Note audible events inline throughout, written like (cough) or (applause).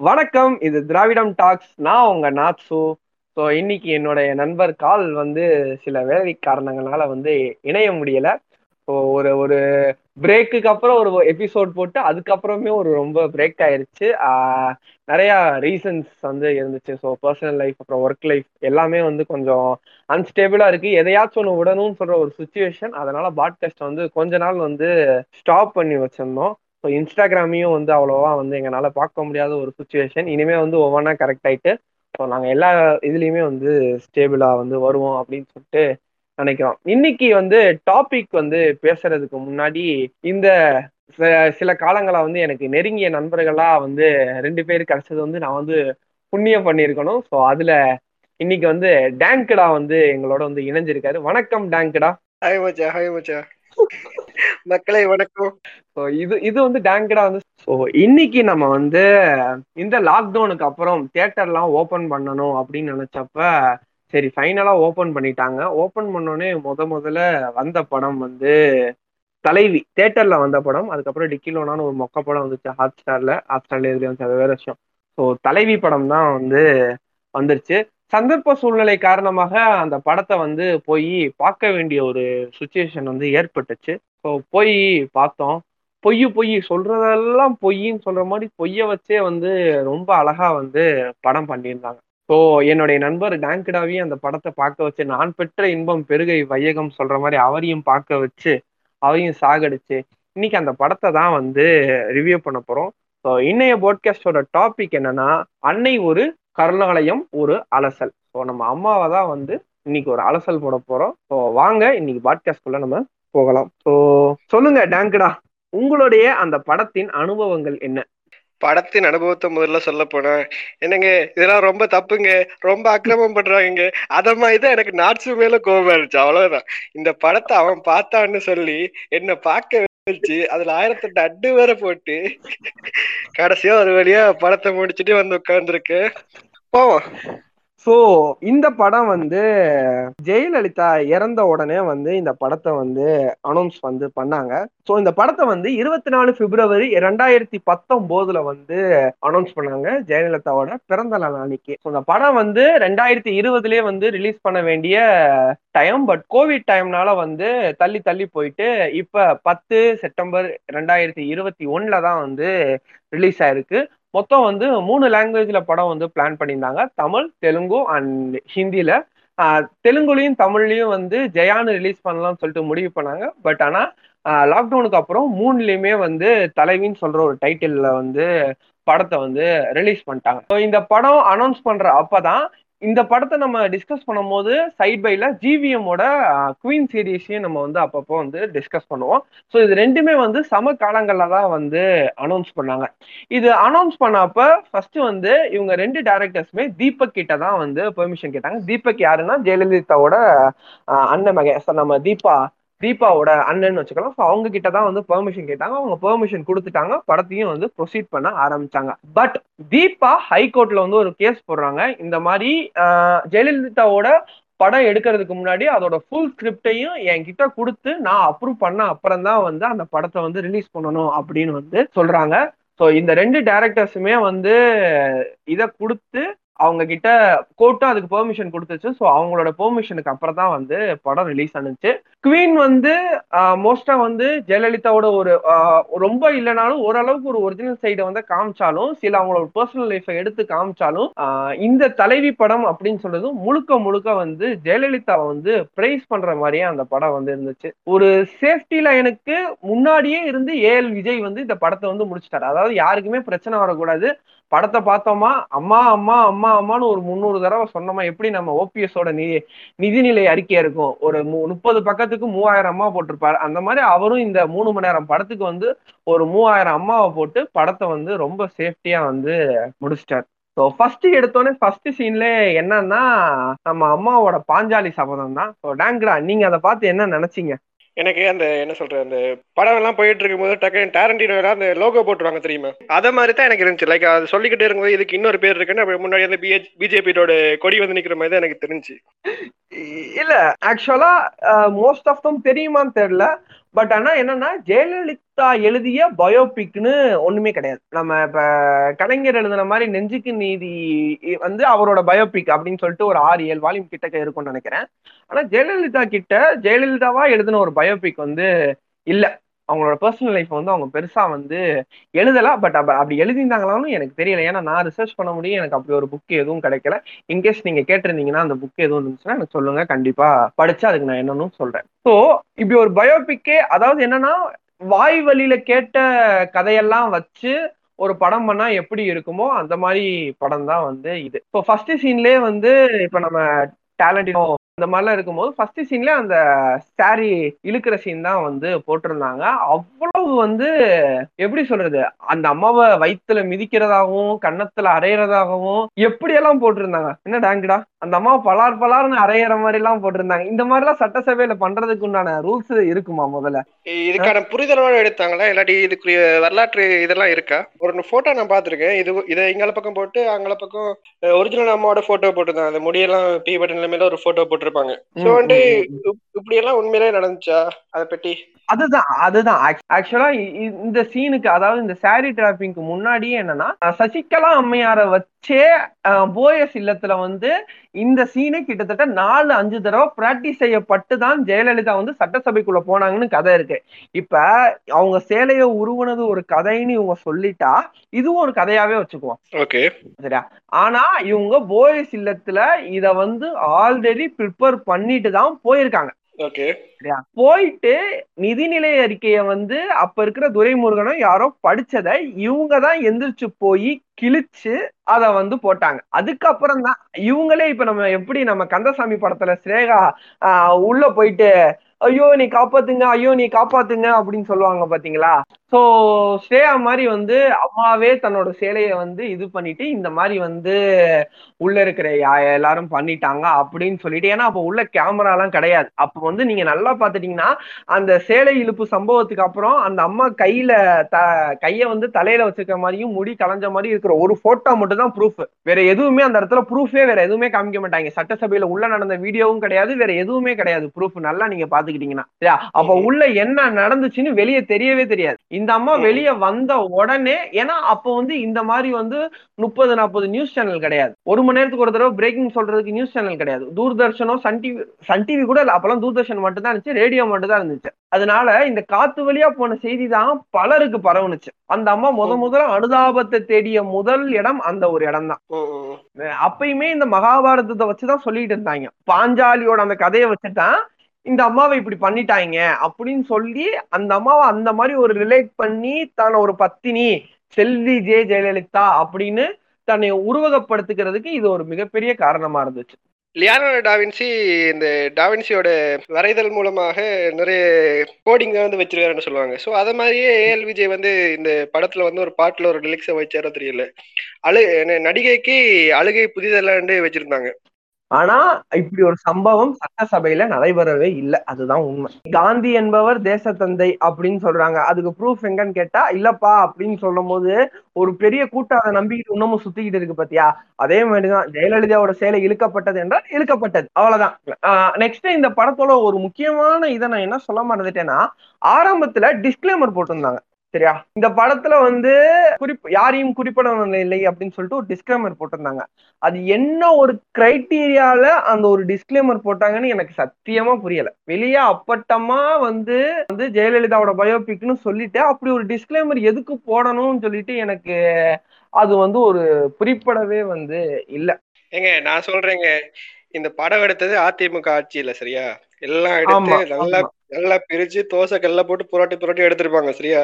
வணக்கம் இது திராவிடம் டாக்ஸ். நான் உங்க நாத்சு. ஸோ இன்னைக்கு என்னுடைய நண்பர் கால் வந்து சில வேலை காரணங்களால வந்து இணைய முடியல. ஸோ ஒரு ஒரு பிரேக்குக்கு அப்புறம் ஒரு எபிசோட் போட்டு அதுக்கப்புறமே ஒரு ரொம்ப பிரேக் ஆயிருச்சு. நிறையா ரீசன்ஸ் வந்து இருந்துச்சு. ஸோ பர்சனல் லைஃப் அப்புறம் ஒர்க் லைஃப் எல்லாமே வந்து கொஞ்சம் அன்ஸ்டேபிளா இருக்கு. எதையாச்சும் ஒன்று விடணும்னு சொல்ற ஒரு சுச்சுவேஷன் அதனால பாட்காஸ்ட் வந்து கொஞ்ச நாள் வந்து ஸ்டாப் பண்ணி வச்சிருந்தோம். ஸோ இன்ஸ்டாகிராமையும் வந்து அவ்வளோவா வந்து எங்களால் பார்க்க முடியாத ஒரு சுச்சுவேஷன் இனிமேல் வந்து ஒவ்வொன்றா கரெக்ட் ஆகிட்டு ஸோ நாங்கள் எல்லா இதுலேயுமே வந்து ஸ்டேபிளாக வந்து வருவோம் அப்படின்னு சொல்லிட்டு நினைக்கிறோம். இன்னைக்கு வந்து டாபிக் வந்து பேசுறதுக்கு முன்னாடி இந்த சில காலங்களா வந்து எனக்கு நெருங்கிய நண்பர்களா வந்து ரெண்டு பேர் கிடைச்சது வந்து நான் வந்து புண்ணியம் பண்ணியிருக்கணும். ஸோ அதுல இன்னைக்கு வந்து டேங்கடா வந்து எங்களோட வந்து இணைஞ்சிருக்காரு. வணக்கம் டேங்கடா ஹாய் மச்சா ஹாய் மச்சா மக்களை வணக்கம். இது இது வந்து டேங்கடா வந்து ஸோ இன்னைக்கு நம்ம வந்து இந்த லாக்டவுனுக்கு அப்புறம் தியேட்டர்லாம் ஓபன் பண்ணணும் அப்படின்னு நினைச்சப்ப சரி ஃபைனலா ஓப்பன் பண்ணிட்டாங்க. ஓப்பன் பண்ணோடனே முத முதல்ல வந்த படம் வந்து தலைவி. தியேட்டர்ல வந்த படம். அதுக்கப்புறம் டிக்கிலோனான்னு ஒரு மொக்க படம் வந்துச்சு ஹாட் ஸ்டார்ல ஹாட் ஸ்டார்ல இதுல வந்து அது வேற விஷயம் ஸோ தலைவி படம் தான் வந்து வந்துருச்சு. சந்தர்ப்ப சூழ்நிலை காரணமாக அந்த படத்தை வந்து போய் பார்க்க வேண்டிய ஒரு சுச்சுவேஷன் வந்து ஏற்பட்டுச்சு. ஸோ போய் பார்த்தோம். பொய் பொய் சொல்றதெல்லாம் பொய்ன்னு சொல்ற மாதிரி பொய்ய வச்சே வந்து ரொம்ப அழகா வந்து படம் பண்ணியிருந்தாங்க. ஸோ என்னுடைய நண்பர் டேங்கடாவி அந்த படத்தை பார்க்க வச்சு நான் பெற்ற இன்பம் பெருகை வையகம் சொல்ற மாதிரி அவரையும் பார்க்க வச்சு அவரையும் சாகடிச்சு இன்னைக்கு அந்த படத்தை தான் வந்து ரிவ்யூ பண்ண போறோம். ஸோ இன்னைய போட்காஸ்டோட டாபிக் என்னன்னா அன்னை ஒரு கருணாலயம் ஒரு அலசல். ஸோ நம்ம அம்மாவை தான் வந்து இன்னைக்கு ஒரு அலசல் போட போறோம். ஸோ வாங்க இன்னைக்கு பாட்காஸ்ட்குள்ள நம்ம போகலாம். ஸோ சொல்லுங்க டேங்கடா உங்களுடைய அந்த படத்தின் அனுபவங்கள் என்ன? படத்தின் அனுபவத்தை முதல்ல சொல்ல போனா என்னங்க இதெல்லாம் ரொம்ப தப்புங்க ரொம்ப அக்கிரமம் பண்றாங்க அத மாதிரி தான் எனக்கு நாட்சு மேல கோபம் இருந்துச்சு அவ்வளவுதான். இந்த படத்தை அவன் பார்த்தான்னு சொல்லி என்ன பார்க்க வச்சு அதுல ஆயிரத்தெட்டு அட்டு வேற போட்டு கடைசியா ஒரு வழியா படத்தை முடிச்சுட்டு வந்து உட்கார்ந்துருக்கு போவோம். ஸோ இந்த படம் வந்து ஜெயலலிதா இறந்த உடனே வந்து இந்த படத்தை வந்து அனௌன்ஸ் வந்து பண்ணாங்க. ஸோ இந்த படத்தை வந்து இருபத்தி நாலு பிப்ரவரி ரெண்டாயிரத்தி பத்தொன்பதுல வந்து அனௌன்ஸ் பண்ணாங்க ஜெயலலிதாவோட பிறந்த நாள் அன்னைக்கு. ஸோ இந்த படம் வந்து ரெண்டாயிரத்தி இருபதுலேயே வந்து ரிலீஸ் பண்ண வேண்டிய டைம் பட் கோவிட் டைம்னால வந்து தள்ளி தள்ளி போயிட்டு இப்போ பத்து செப்டம்பர் ரெண்டாயிரத்தி இருபத்தி ஒன்னுல தான் வந்து ரிலீஸ் ஆயிருக்கு. மொத்தம் வந்து மூணு லாங்குவேஜ்ல படம் வந்து பிளான் பண்ணியிருந்தாங்க. தமிழ் தெலுங்கு அண்ட் ஹிந்தியில தெலுங்குலையும் தமிழ்லையும் வந்து ஜெயான்னு ரிலீஸ் பண்ணலாம்னு சொல்லிட்டு முடிவு பண்ணாங்க. பட் ஆனா லாக்டவுனுக்கு அப்புறம் மூணுலயுமே வந்து தலைவின்னு சொல்ற ஒரு டைட்டிலில் வந்து படத்தை வந்து ரிலீஸ் பண்ணிட்டாங்க. ஸோ இந்த படம் அனௌன்ஸ் பண்ற அப்பதான் இந்த படத்தை நம்ம டிஸ்கஸ் பண்ணும்போது சைட் பைல ஜிவிஎம்மோட குவீன் சீரீஸையும் நம்ம வந்து அப்பப்போ வந்து டிஸ்கஸ் பண்ணுவோம். ஸோ இது ரெண்டுமே வந்து சம காலங்கள்ல தான் வந்து அனௌன்ஸ் பண்ணாங்க. இது அனௌன்ஸ் பண்ணப்ப ஃபர்ஸ்ட் வந்து இவங்க ரெண்டு டேரக்டர்ஸுமே தீபக் கிட்ட தான் வந்து பெர்மிஷன் கேட்டாங்க. தீபக் யாருன்னா ஜெயலலிதாவோட அண்ணன் மகன் சார் நம்ம தீபா. தீபாவோட அண்ணன் வச்சுக்கலாம். ஸோ அவங்க கிட்ட தான் வந்து பெர்மிஷன் கேட்டாங்க. அவங்க பெர்மிஷன் கொடுத்துட்டாங்க. படத்தையும் வந்து ப்ரொசீட் பண்ண ஆரம்பிச்சாங்க. பட் தீபா ஹைகோர்ட்ல வந்து ஒரு கேஸ் போடுறாங்க. இந்த மாதிரி ஜெயலலிதாவோட படம் எடுக்கிறதுக்கு முன்னாடி அதோட ஃபுல் ஸ்கிரிப்டையும் என்கிட்ட கொடுத்து நான் அப்ரூவ் பண்ண அப்புறம் தான் வந்து அந்த படத்தை வந்து ரிலீஸ் பண்ணணும் அப்படின்னு வந்து சொல்றாங்க. ஸோ இந்த ரெண்டு டேரக்டர்ஸுமே வந்து இதை கொடுத்து அவங்க கிட்ட கோர்ட்டும் அதுக்கு பெர்மிஷன் கொடுத்துச்சு. ஸோ அவங்களோட பெர்மிஷனுக்கு அப்புறம் தான் வந்து படம் ரிலீஸ் ஆனுச்சு. குவீன் வந்து மோஸ்டா வந்து ஜெயலலிதாவோட ஒரு ரொம்ப இல்லைனாலும் ஓரளவுக்கு ஒரு ஒரிஜினல் சைடை வந்து காமிச்சாலும் சில அவங்களோட பர்சனல் லைஃபை எடுத்து காமிச்சாலும் இந்த தலைவி படம் அப்படின்னு சொல்றது முழுக்க முழுக்க வந்து ஜெயலலிதாவை வந்து பிரைஸ் பண்ற மாதிரியே அந்த படம் வந்து இருந்துச்சு. ஒரு சேஃப்டி லைனுக்கு முன்னாடியே இருந்து ஏஎல் விஜய் வந்து இந்த படத்தை வந்து முடிச்சிட்டாரு. அதாவது யாருக்குமே பிரச்சனை வரக்கூடாது. படத்தை பார்த்தோமா? அம்மா அம்மா அம்மா அம்மான்னு ஒரு முந்நூறு தடவை சொன்னோமா? எப்படி நம்ம ஓபிஎஸோட நிதி நிதிநிலை அறிக்கையா இருக்கும்? ஒரு மு- முப்பது பக்கத்துக்கு மூவாயிரம் அம்மா போட்டிருப்பாரு. அந்த மாதிரி அவரும் இந்த மூணு மணி நேரம் படத்துக்கு வந்து ஒரு மூவாயிரம் அம்மாவை போட்டு படத்தை வந்து ரொம்ப சேஃப்டியா வந்து முடிச்சிட்டாரு. ஸோ ஃபர்ஸ்ட் எடுத்தோடனே ஃபர்ஸ்ட் சீன்ல என்னன்னா நம்ம அம்மாவோட பாஞ்சாலி சபதம் தான் ஸோ டேங்க்ரா நீங்க அதை பார்த்து என்ன நினைச்சீங்க? எனக்கு அந்த என்ன சொல்றது அந்த படம் எல்லாம் போயிட்டு இருக்கும்போது டக்குனு டேரண்டினோட அந்த லோகோ போட்டுருவாங்க தெரியுமா? அத மாதிரி தான் எனக்கு இருந்துச்சு. லைக் அது சொல்லிக்கிட்டே இருக்கும்போது இதுக்கு இன்னொரு பேர் இருக்குன்னு அப்ப முன்னாடி அந்த பிஜேபியோட கொடி வந்து நிக்கிற மாதிரி தான் எனக்கு தெரிஞ்சு இல்ல ஆக்சுவலா மோஸ்ட் ஆஃப் தம் தெரியுமான்னு தெரியல. பட் ஆனா என்னன்னா ஜெயலலிதா எழுதிய பயோபிக்னு ஒண்ணுமே கிடையாது. நம்ம இப்ப கலைஞர் எழுதின மாதிரி நெஞ்சுக்கு நீதி வந்து அவரோட பயோபிக் அப்படின்னு சொல்லிட்டு ஒரு ஆறு ஏழு வால்யூம் கிட்டக்க இருக்கும்னு நினைக்கிறேன். ஆனா ஜெயலலிதா கிட்ட ஜெயலலிதாவா எழுதின ஒரு பயோபிக் வந்து இல்ல. அவங்களோட பர்சனல் லைஃப் வந்து அவங்க பெருசா வந்து எழுதலாம் பட் அப்படி எழுதியிருந்தாங்களான்னு எனக்கு தெரியல. ஏன்னா நான் ரிசர்ச் பண்ண முடியும் எனக்கு அப்படி ஒரு புக் எதுவும் கிடைக்கல. இன்கேஸ் நீங்க கேட்டிருந்தீங்கன்னா அந்த புக் எதுவும் இருந்துச்சுன்னா எனக்கு சொல்லுங்க. கண்டிப்பா படிச்சு அதுக்கு நான் என்னன்னு சொல்றேன். ஸோ இப்படி ஒரு பயோபிக்கே அதாவது என்னன்னா வாய் வழியில கேட்ட கதையெல்லாம் வச்சு ஒரு படம் பண்ணா எப்படி இருக்குமோ அந்த மாதிரி படம் தான் வந்து இது. இப்போ ஃபர்ஸ்ட் சீன்லயே வந்து இப்ப நம்ம டேலண்டினோ இந்த மாதிரிலாம் இருக்கும்போது ஃபர்ஸ்ட் சீன்ல அந்த சாரி இழுக்கிற சீன் தான் வந்து போட்டிருந்தாங்க. அவ்வளவு வந்து எப்படி சொல்றது அந்த அம்மாவை வயிற்றுல மிதிக்கிறதாகவும் கன்னத்துல அரைகிறதாகவும் எப்படியெல்லாம் போட்டிருந்தாங்க. என்ன டேங்குடா? அந்த அம்மாவை பலார் பலார்னு அரையிற மாதிரி எல்லாம் போட்டிருந்தாங்க. இந்த மாதிரி எல்லாம் சட்டசபையில பண்றதுக்கு உண்டான ரூல்ஸ் இருக்குமா முதல்ல? இதுக்கான புரிதலோட எடுத்தாங்களா? இல்லாட்டி இதுக்குரிய வரலாற்று இதெல்லாம் இருக்கா? ஒரு போட்டோ நான் பாத்திருக்கேன் இது இதை இங்கால பக்கம் போட்டு அங்கால பக்கம் ஒரிஜினல் அம்மாவோட போட்டோ போட்டுருந்தாங்க. அந்த முடியெல்லாம் பி பட்டன் நிலைமையில ஒரு போட்டோ போட்டிருப்பாங்க. இப்படி எல்லாம் உண்மையிலே நடந்துச்சா? அதை பற்றி அதுதான் அதுதான். ஆக்சுவலா இந்த சீனுக்கு அதாவது இந்த சாரி டிராப்பிங்க்கு முன்னாடியே என்னன்னா சசிகலா அம்மையார வச்சே போயஸ் இல்லத்துல வந்து இந்த சீனை கிட்டத்தட்ட நாலு அஞ்சு தடவை பிராக்டிஸ் செய்யப்பட்டு தான் ஜெயலலிதா வந்து சட்டசபைக்குள்ள போனாங்கன்னு கதை இருக்கு. இப்ப அவங்க சேலைய உருவனது ஒரு கதைன்னு இவங்க சொல்லிட்டா இதுவும் ஒரு கதையாவே வச்சுக்குவோம். ஓகே. சரியா? ஆனா இவங்க போயஸ் இல்லத்துல இத வந்து ஆல்ரெடி ப்ரிப்பேர் பண்ணிட்டு தான் போயிருக்காங்க. போயிட்டு நிதிநிலை அறிக்கைய வந்து அப்ப இருக்கிற துரைமுருகனும் யாரோ படிச்சத இவங்க தான் எந்திரிச்சு போய் கிழிச்சு அத வந்து போட்டாங்க. அதுக்கப்புறம் தான் இவங்களே இப்ப நம்ம எப்படி நம்ம கந்தசாமி படத்துல ஸ்ரேகா உள்ள போயிட்டு ஐயோ நீ காப்பாத்துங்க ஐயோ நீ காப்பாத்துங்க அப்படின்னு சொல்லுவாங்க பாத்தீங்களா? சோ ஸ்ரேயா மாதிரி வந்து அம்மாவே தன்னோட சேலைய வந்து இது பண்ணிட்டு இந்த மாதிரி வந்து உள்ள இருக்கிற எல்லாரும் பண்ணிட்டாங்க அப்படின்னு சொல்லிட்டு ஏன்னா அப்ப உள்ள கேமரா எல்லாம் கிடையாது. அப்ப வந்து நீங்க நல்லா பாத்துட்டீங்கன்னா அந்த சேலை இழுப்பு சம்பவத்துக்கு அப்புறம் அந்த அம்மா கையில த கைய வந்து தலையில வச்சிருக்க மாதிரியும் முடி கலைஞ்ச மாதிரி இருக்கிற ஒரு போட்டோ மட்டும் தான் ப்ரூஃப் வேற எதுவுமே அந்த இடத்துல ப்ரூஃபே வேற எதுவுமே காமிக்க மாட்டாங்க. சட்டசபையில உள்ள நடந்த வீடியோவும் கிடையாது வேற எதுவுமே கிடையாது. ப்ரூஃப் நல்லா நீங்க பாத்துக்கிட்டீங்கன்னா அப்ப உள்ள என்ன நடந்துச்சுன்னு வெளியே தெரியவே தெரியாது. இந்த அம்மா வெளியே வந்த உடனே ஏன்னா அப்போ வந்து இந்த மாதிரி வந்து முப்பது நாற்பது நியூஸ் சேனல் கிடையாது. ஒரு மணி நேரத்துக்கு ஒரு தடவை பிரேக்கிங் சொல்றதுக்கு நியூஸ் சேனல் கிடையாது. தூர்தர்ஷனோ சன் டிவி சன் டிவி கூட இல்ல அப்பெல்லாம் தூர்தர்ஷன் மட்டும் தான் இருந்துச்சு ரேடியோ மட்டும் தான் இருந்துச்சு. அதனால இந்த காத்து வழியா போன செய்தி தான் பலருக்கு பரவுனுச்சு. அந்த அம்மா முத முதல்ல அனுதாபத்தை தேடிய முதல் இடம் அந்த ஒரு இடம் தான் அப்பயுமே இந்த மகாபாரதத்தை வச்சுதான் சொல்லிட்டு இருந்தாங்க. பாஞ்சாலியோட அந்த கதையை வச்சுதான் இந்த அம்மாவை இப்படி பண்ணிட்டாங்க அப்படின்னு சொல்லி அந்த அம்மாவை அந்த மாதிரி ஒரு ரிலேட் பண்ணி தான் ஒரு பத்தினி செல்வி ஜே ஜெயலலிதா அப்படின்னு தன்னை உருவகப்படுத்துக்கிறதுக்கு இது ஒரு மிகப்பெரிய காரணமா இருந்துச்சு. லியானோ டாவின்சி இந்த டாவின்சியோட வரைதல் மூலமாக நிறைய கோடிங்க வந்து வச்சிருக்காருன்னு சொல்லுவாங்க. ஸோ அதை மாதிரியே ஏஎல் விஜய் வந்து இந்த படத்துல வந்து ஒரு பாட்டுல ஒரு லிரிக்ஸை வச்சாரோ தெரியல. அழு நடிகைக்கு அழுகை புதிதெல்லாம் வச்சிருந்தாங்க. ஆனா இப்படி ஒரு சம்பவம் சட்டசபையில நடைபெறவே இல்லை. அதுதான் உண்மை. காந்தி என்பவர் தேசத்தந்தை அப்படின்னு சொல்றாங்க. அதுக்கு ப்ரூஃப் எங்கன்னு கேட்டா இல்லப்பா அப்படின்னு சொல்லும் போது ஒரு பெரிய கூட்டம் அதை நம்பிக்கிட்டு இன்னமும் சுத்திக்கிட்டு இருக்கு பாத்தியா? அதே மாதிரிதான் ஜெயலலிதாவோட சேலை இழுக்கப்பட்டது என்றால் இழுக்கப்பட்டது. அவ்வளவுதான். நெக்ஸ்ட் இந்த படத்தோட ஒரு முக்கியமான இதை நான் என்ன சொல்ல மறந்துட்டேன்னா ஆரம்பத்துல டிஸ்கிளைமர் போட்டிருந்தாங்க. சரியா? இந்த படத்துல வந்து குறிப்பு யாரையும் குறிப்பிடணும் இல்லை அப்படின்னு சொல்லிட்டு ஒரு டிஸ்கிளைமர் போட்டிருந்தாங்க. அது என்ன ஒரு கிரைட்டீரியால அந்த ஒரு டிஸ்கிளைமர் போட்டாங்கன்னு எனக்கு சத்தியமா புரியல. வெளியே அப்பட்டமா வந்து வந்து ஜெயலலிதாவோட பயோபிக்னு சொல்லிட்டு அப்படி ஒரு டிஸ்கிளைமர் எதுக்கு போடணும்னு சொல்லிட்டு எனக்கு அது வந்து ஒரு குறிப்பிடவே வந்து இல்ல. ஏங்க நான் சொல்றேங்க. இந்த படம் எடுத்தது அதிமுக ஆட்சியில சரியா? எல்லாம் எடுத்து நல்லா நல்லா பிரிச்சு தோசை கல்ல போட்டு புரட்டி புரட்டி எடுத்திருப்பாங்க சரியா?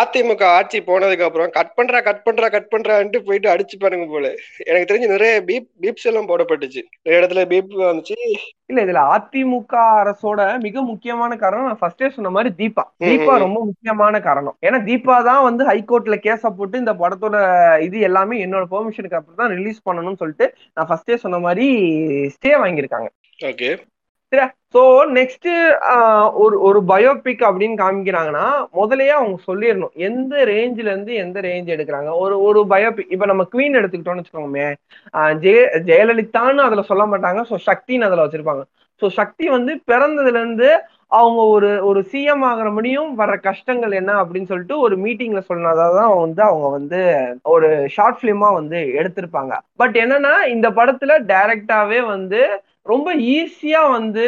அதிமுக ஆட்சி போனதுக்கு அப்புறம் கட் பண்றா கட் பண்றா கட் பண்றான்ட்டு போயிட்டு அடிச்சு பாருங்க போல. எனக்கு தெரிஞ்சு நிறைய பீப் பீப்ஸ் எல்லாம் போடப்பட்டுச்சு. நிறைய இடத்துல பீப் வந்துச்சு. இல்ல இதுல அதிமுக அரசோட மிக முக்கியமான காரணம் நான் ஃபர்ஸ்டே சொன்ன மாதிரி தீபா. தீபா ரொம்ப முக்கியமான காரணம். ஏன்னா தீபா தான் வந்து ஹைகோர்ட்ல கேஸ போட்டு இந்த படத்தோட இது எல்லாமே என்னோட பெர்மிஷனுக்கு அப்புறம் தான் ரிலீஸ் பண்ணணும்னு சொல்லிட்டு நான் ஃபர்ஸ்டே சொன்ன மாதிரி ஸ்டே வாங்கியிருக்காங்க. ஓகே சரியா ஸோ நெக்ஸ்ட் ஒரு ஒரு பயோபிக் அப்படின்னு காமிக்கிறாங்கன்னா முதலையே அவங்க சொல்லிடணும். எந்த ரேஞ்சில இருந்து எந்த ரேஞ்ச் எடுக்கிறாங்க? ஒரு ஒரு பயோபிக் இப்ப நம்ம குவீன் எடுத்துக்கிட்டோம்னு வச்சுக்கோங்கமே ஜெய ஜெயலலிதான்னு அதுல சொல்ல மாட்டாங்க. ஸோ சக்தின்னு அதுல வச்சிருப்பாங்க. ஸோ சக்தி வந்து பிறந்ததுல இருந்து அவங்க ஒரு ஒரு சிஎம் ஆகிற முடியும் வர்ற கஷ்டங்கள் என்ன அப்படின்னு சொல்லிட்டு ஒரு மீட்டிங்ல சொன்னதான் வந்து அவங்க வந்து ஒரு ஷார்ட் பிலிமா வந்து எடுத்திருப்பாங்க. பட் என்னன்னா இந்த படத்துல டைரக்டாவே வந்து ரொம்ப ஈஸியா வந்து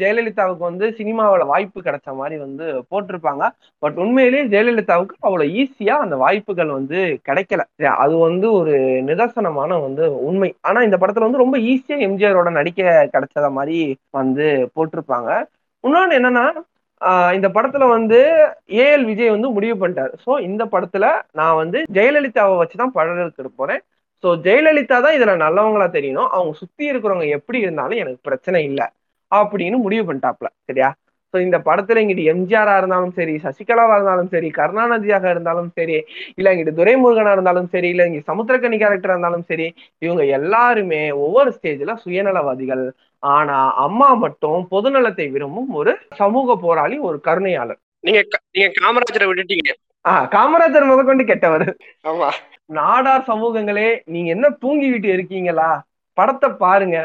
ஜெயலலிதாவுக்கு வந்து சினிமாவில் வாய்ப்பு கிடைச்ச மாதிரி வந்து போட்டிருப்பாங்க. பட் உண்மையிலேயே ஜெயலலிதாவுக்கு அவ்வளவு ஈஸியா அந்த வாய்ப்புகள் வந்து கிடைக்கல. அது வந்து ஒரு நிதர்சனமான வந்து உண்மை. ஆனா இந்த படத்துல வந்து ரொம்ப ஈஸியா எம்ஜிஆரோட நடிக்க கிடைச்சத மாதிரி வந்து போட்டிருப்பாங்க. இன்னொன்னு என்னன்னா இந்த படத்துல வந்து ஏஎல் விஜய் வந்து முடிவு பண்ணிட்டாரு. ஸோ இந்த படத்துல நான் வந்து ஜெயலலிதாவை வச்சுதான் படம் எடுக்க போறேன். ஸோ ஜெயலலிதா தான் இதுல நல்லவங்களா தெரியணும். அவங்க சுத்தி இருக்கிறவங்க எப்படி இருந்தாலும் எனக்கு பிரச்சனை இல்லை அப்படின்னு முடிவு பண்ணிட்டாப்ல சரியா? ஸோ இந்த படத்துல இங்கிட்டு எம்ஜிஆரா இருந்தாலும் சரி சசிகலாவா இருந்தாலும் சரி கருணாநிதியாக இருந்தாலும் சரி இல்ல இங்கிட்டு துரைமுருகனா இருந்தாலும் சரி இல்ல இங்க சமுத்திரக்கனி கேரக்டரா இருந்தாலும் சரி இவங்க எல்லாருமே ஒவ்வொரு ஸ்டேஜ்ல சுயநலவாதிகள். ஆனா அம்மா மட்டும் பொதுநலத்தை விரும்பும் ஒரு சமூக போராளி ஒரு கருணையாளர். நீங்க நீங்க காமராஜரை விட்டுட்டீங்க. ஆஹ் காமராஜர் முதற்கொண்டு கெட்டவர். ஆமா. நாடார் சமூகங்களே நீங்க என்ன தூங்கிக்கிட்டு இருக்கீங்களா? படத்தை பாருங்க.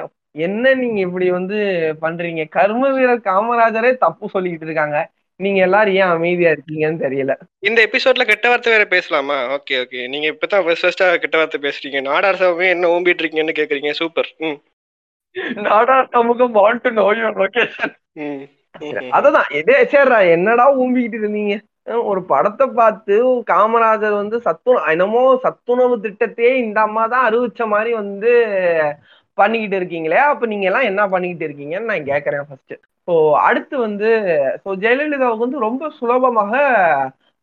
என்ன நீங்க இப்படி வந்து பண்றீங்க? கர்ம வீரர் காமராஜரே தப்பு சொல்லிக்கிட்டு இருக்காங்க. நீங்க எல்லாரும் ஏன் அமைதியா இருக்கீங்கன்னு தெரியல. இந்த எபிசோட்ல கெட்ட வார்த்தை வேற பேசலாமா? ஓகே ஓகே நீங்க இப்பதான் ஃபர்ஸ்ட் ஃபர்ஸ்டா கெட்ட வார்த்தை பேசுறீங்க. நாடார் சமூகம் என்ன ஓம்பிட்டு இருக்கீங்கன்னு கேக்குறீங்க. சூப்பர் நாடார் சமூகம் want to know your location அததான் எதே சரிடா என்னடா ஊம்பிக்கிட்டு இருந்தீங்க? ஒரு படத்தை பார்த்து காமராஜர் வந்து சத்து என்னமோ சத்துணவு திட்டத்தையே இந்த அம்மா தான் அறிவிச்ச மாதிரி வந்து பண்ணிக்கிட்டு இருக்கீங்களே அப்ப நீங்க எல்லாம் என்ன பண்ணிக்கிட்டு இருக்கீங்கன்னு நான் கேக்குறேன் ஃபர்ஸ்ட் ஸோ அடுத்து வந்து ஸோ ஜெயலலிதாவுக்கு வந்து ரொம்ப சுலபமாக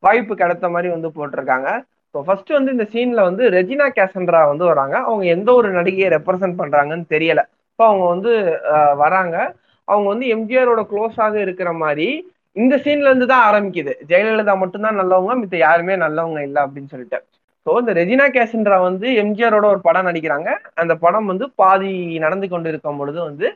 வாய்ப்பு கிடைத்த மாதிரி வந்து போட்டிருக்காங்க. ஸோ ஃபர்ஸ்ட் வந்து இந்த சீன்ல வந்து ரெஜினா கேசன்ட்ரா வந்து வராங்க. அவங்க எந்த ஒரு நடிகையை ரெப்ரசென்ட் பண்றாங்கன்னு தெரியல. ஸோ அவங்க வந்து வராங்க. அவங்க வந்து எம்ஜிஆரோட க்ளோஸாக இருக்கிற மாதிரி இந்த சீன்ல இருந்து தான் ஆரம்பிக்குது. ஜெயலலிதா மட்டும்தான் நல்லவங்க மித்த யாருமே நல்லவங்க இல்லை அப்படின்னு சொல்லிட்டு. ஸோ இந்த ரெஜினா கேசன்ரா வந்து எம்ஜிஆரோட ஒரு படம் நடிக்கிறாங்க. அந்த படம் வந்து பாதி நடந்து கொண்டு இருக்கும் பொழுது வந்து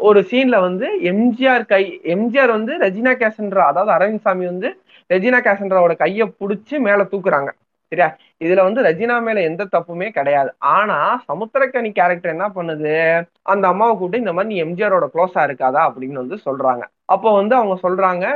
ஒரு சீன்ல வந்து எம்ஜிஆர் கை எம்ஜிஆர் வந்து ரெஜினா கேசன்ரா அதாவது அரவிந்த் சாமி வந்து ரெஜினா கேசன்ராவோட கையை பிடிச்சி மேல தூக்குறாங்க. சரியா? இதுல வந்து ரஜினா மேல எந்த தப்புமே கிடையாது. ஆனா சமுத்திரக்கனி கேரக்டர் என்ன பண்ணுது? அந்த அம்மாவை கூப்பிட்டு இந்த மாதிரி நீ எம்ஜிஆரோட க்ளோஸா இருக்காதா? அப்படின்னு வந்து சொல்றாங்க. அப்போ வந்து அவங்க சொல்றாங்க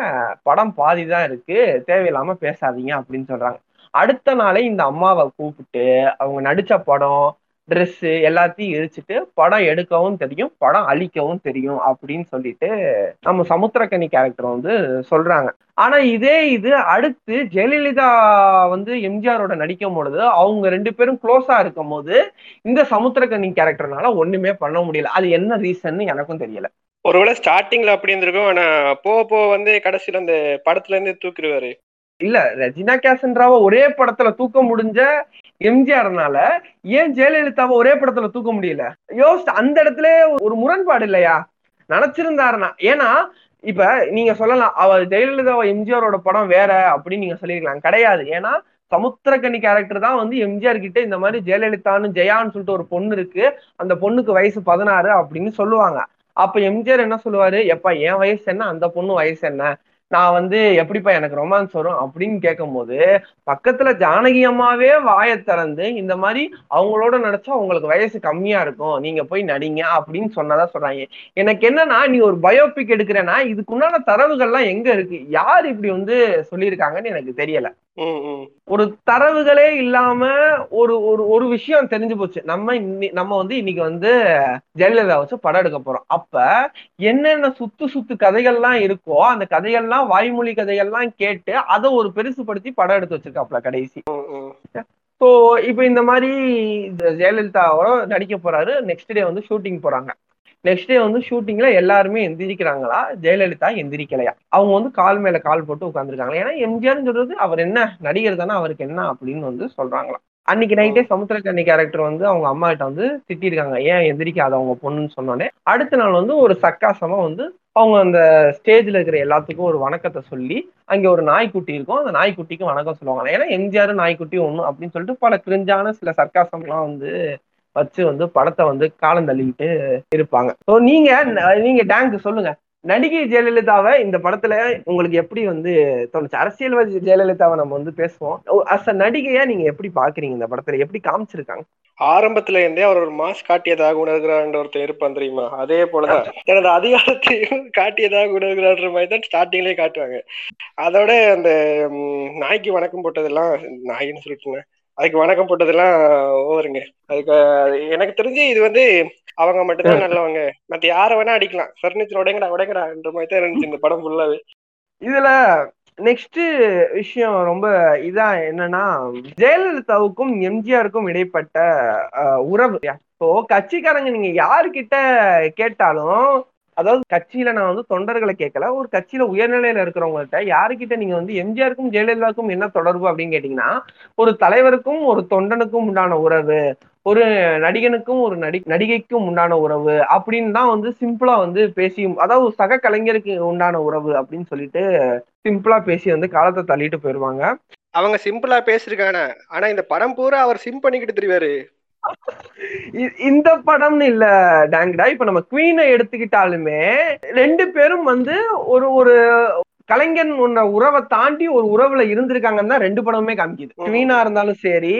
படம் பாதி தான் இருக்கு. தேவையில்லாம பேசாதீங்க அப்படின்னு சொல்றாங்க. அடுத்த நாளே இந்த அம்மாவை கூப்பிட்டு அவங்க நடிச்ச படம் ட்ரெஸ் எல்லாத்தையும் எரிச்சிட்டு படம் எடுக்கவும் தெரியும் படம் அழிக்கவும் தெரியும் அப்படின்னு சொல்லிட்டு நம்ம சமுத்திரக்கனி கேரக்டர் வந்து சொல்றாங்க. ஆனா இதே இது அடுத்து ஜெயலலிதா வந்து எம்ஜிஆரோட நடிக்கும் பொழுது அவங்க ரெண்டு பேரும் க்ளோஸா இருக்கும் போது இந்த சமுத்திரக்கனி கேரக்டர்னால ஒண்ணுமே பண்ண முடியல. அது என்ன ரீசன் எனக்கும் தெரியல. ஒருவேளை ஸ்டார்டிங்ல அப்படி இருந்திருக்கும் ஆனா போக போக வந்து கடைசியில அந்த படத்துல இருந்து தூக்கிடுவாரு. இல்ல ரெஜினா கேசன்ட்ராவை ஒரே படத்துல தூக்க முடிஞ்ச எம்ஜிஆர்னால ஏன் ஜெயலலிதாவை ஒரே படத்துல தூக்க முடியல? யோசிச்சு அந்த இடத்துல ஒரு முரண்பாடு இல்லையா? நினைச்சிருந்தாருன்னா ஏன்னா இப்ப நீங்க சொல்லலாம் அவர் ஜெயலலிதாவை எம்ஜிஆரோட படம் வேற அப்படின்னு நீங்க சொல்லிருக்கலாம் கிடையாது. ஏன்னா சமுத்திரக்கண்ணி கேரக்டர் தான் வந்து எம்ஜிஆர் கிட்ட இந்த மாதிரி ஜெயலலிதான்னு ஜெயான்னு சொல்லிட்டு ஒரு பொண்ணு இருக்கு. அந்த பொண்ணுக்கு வயசு பதினாறு அப்படின்னு சொல்லுவாங்க. அப்ப எம்ஜிஆர் என்ன சொல்லுவாரு? எப்ப என் வயசு என்ன? அந்த பொண்ணு வயசு என்ன? நான் வந்து எப்படிப்பா எனக்கு ரொமான்ஸ் வரும் அப்படின்னு கேட்கும்போது பக்கத்துல ஜானகி அம்மாவே வாயை திறந்து இந்த மாதிரி அவங்களோட நடிச்சா உங்களுக்கு வயசு கம்மியா இருக்கும் நீங்க போய் நடிங்க அப்படின்னு சொன்னதா சொல்றாங்க. எனக்கு என்னன்னா நீ ஒரு பயோபிக் எடுக்கிறேன்னா இதுக்குண்டான தரவுகள்லாம் எங்க இருக்கு? யார் இப்படி வந்து சொல்லியிருக்காங்கன்னு எனக்கு தெரியல. ஒரு தரவுகளே இல்லாம ஒரு ஒரு ஒரு விஷயம் தெரிஞ்சு போச்சு. நம்ம நம்ம வந்து இன்னைக்கு வந்து ஜெயலலிதா வச்சு படம் எடுக்க போறோம். அப்ப என்னென்ன சுத்து சுத்து கதைகள்லாம் இருக்கோ அந்த கதைகள்லாம் வாய்மொழி கதைகள்லாம் கேட்டு அதை ஒரு பெருசுபடுத்தி படம் எடுத்து வச்சிருக்காப்ல கடைசி. ஸோ இப்போ இந்த மாதிரி ஜெயலலிதாவோட நடிக்க போறாரு. நெக்ஸ்ட் டே வந்து ஷூட்டிங் போறாங்க. நெக்ஸ்ட் டே வந்து ஷூட்டிங்ல எல்லாருமே எந்திரிக்கிறாங்களா? ஜெயலலிதா எந்திரிக்கலையா? அவங்க வந்து கால் மேல கால் போட்டு உட்காந்துருக்காங்க ஏன்னா எம்ஜிஆர்னு சொல்றது அவர் என்ன நடிகர் தானே அவருக்கு என்ன அப்படின்னு வந்து சொல்றாங்களா அன்னைக்கு நைட்டே சமுத்திரக்கண்ணி கேரக்டர் வந்து அவங்க அம்மா கிட்ட வந்து திட்டிருக்காங்க. ஏன் எந்திரிக்காத அவங்க பொண்ணுன்னு சொன்னோடனே அடுத்த நாள் வந்து ஒரு சக்காசமா வந்து அவங்க அந்த ஸ்டேஜ்ல இருக்கிற எல்லாத்துக்கும் ஒரு வணக்கத்தை சொல்லி அங்க ஒரு நாய்க்குட்டி இருக்கும். அந்த நாய்க்குட்டிக்கு வணக்கம் சொல்லுவாங்க ஏன்னா எம்ஜிஆர் நாய்க்குட்டி ஒண்ணு அப்படின்னு சொல்லிட்டு பல கிரிஞ்சான சில சர்க்காசம்லாம் வந்து வச்சு வந்து படத்தை வந்து காலம் தள்ளிக்கிட்டு இருப்பாங்க. ஸோ நீங்க நீங்க டேங்க் சொல்லுங்க. நடிகை ஜெயலலிதாவை இந்த படத்துல உங்களுக்கு எப்படி வந்து தோணுச்சு? அரசியல்வாதி ஜெயலலிதாவை நம்ம வந்து பேசுவோம். அஸ் அ நடிகையா நீங்க எப்படி பாக்குறீங்க இந்த படத்துல? எப்படி காமிச்சிருக்காங்க? ஆரம்பத்துல இருந்தே அவர் ஒரு மாஸ் காட்டியதாக உணர்கிறான்ற ஒருத்தர் இருப்பான் தெரியுமா? அதே போலதான் எனது அதிகாரத்தையும் காட்டியதாக உணர்கிறான்ற மாதிரி தான் ஸ்டார்டிங்லயே காட்டுவாங்க. அதோட அந்த நாய்க்கு வணக்கம் போட்டதெல்லாம் நாயின்னு சொல்லிட்டு அதுக்கு வணக்கம் போட்டதெல்லாம் ஓவருங்க. அதுக்கு எனக்கு தெரிஞ்சு இது வந்து அவங்க மட்டும்தான் நல்லவங்க. மத்த யார வேணா அடிக்கலாம். பர்னிச்சர் உடைங்கடா உடைங்கடான்ற மாதிரி தான் இருந்துச்சு இந்த படம் ஃபுல்லாவே இதுல நெக்ஸ்ட் விஷயம் ரொம்ப இதா என்னன்னா ஜெயலலிதாவுக்கும் எம்ஜிஆருக்கும் இடைப்பட்ட உறவு. இப்போ கட்சிக்காரங்க நீங்க யாருக்கிட்ட கேட்டாலும் அதாவது கட்சியில நான் வந்து தொண்டர்களை கேட்கல. ஒரு கட்சியில உயர்நிலையில இருக்கிறவங்கள்ட்ட யாருக்கிட்ட நீங்க வந்து எம்ஜிஆருக்கும் ஜெயலலிதாவுக்கும் என்ன தொடர்பு அப்படின்னு கேட்டீங்கன்னா ஒரு தலைவருக்கும் ஒரு தொண்டனுக்கும் உண்டான உறவு ஒரு நடிகனுக்கும் ஒரு நடி நடிகைக்கும் உண்டான உறவு அப்படின்னு தான் வந்து சிம்பிளா வந்து பேசி அதாவது சக கலைஞருக்கு உண்டான உறவு அப்படின்னு சொல்லிட்டு சிம்பிளா பேசி வந்து காலத்தை தள்ளிட்டு போயிருவாங்க. அவங்க சிம்பிளா பேசிருக்காங்க. ஆனா இந்த படம் பூரா அவர் சிம் பண்ணிக்கிட்டு தெரிவாரு. இந்த படம்னு இல்ல டேங்கடா. இப்ப நம்ம குவீனை எடுத்துக்கிட்டாலுமே ரெண்டு பேரும் வந்து ஒரு ஒரு கலைஞன் உன்ன உறவை தாண்டி ஒரு உறவுல இருந்திருக்காங்கன்னு தான் ரெண்டு படமுமே காமிக்குது. குவீனா இருந்தாலும் சரி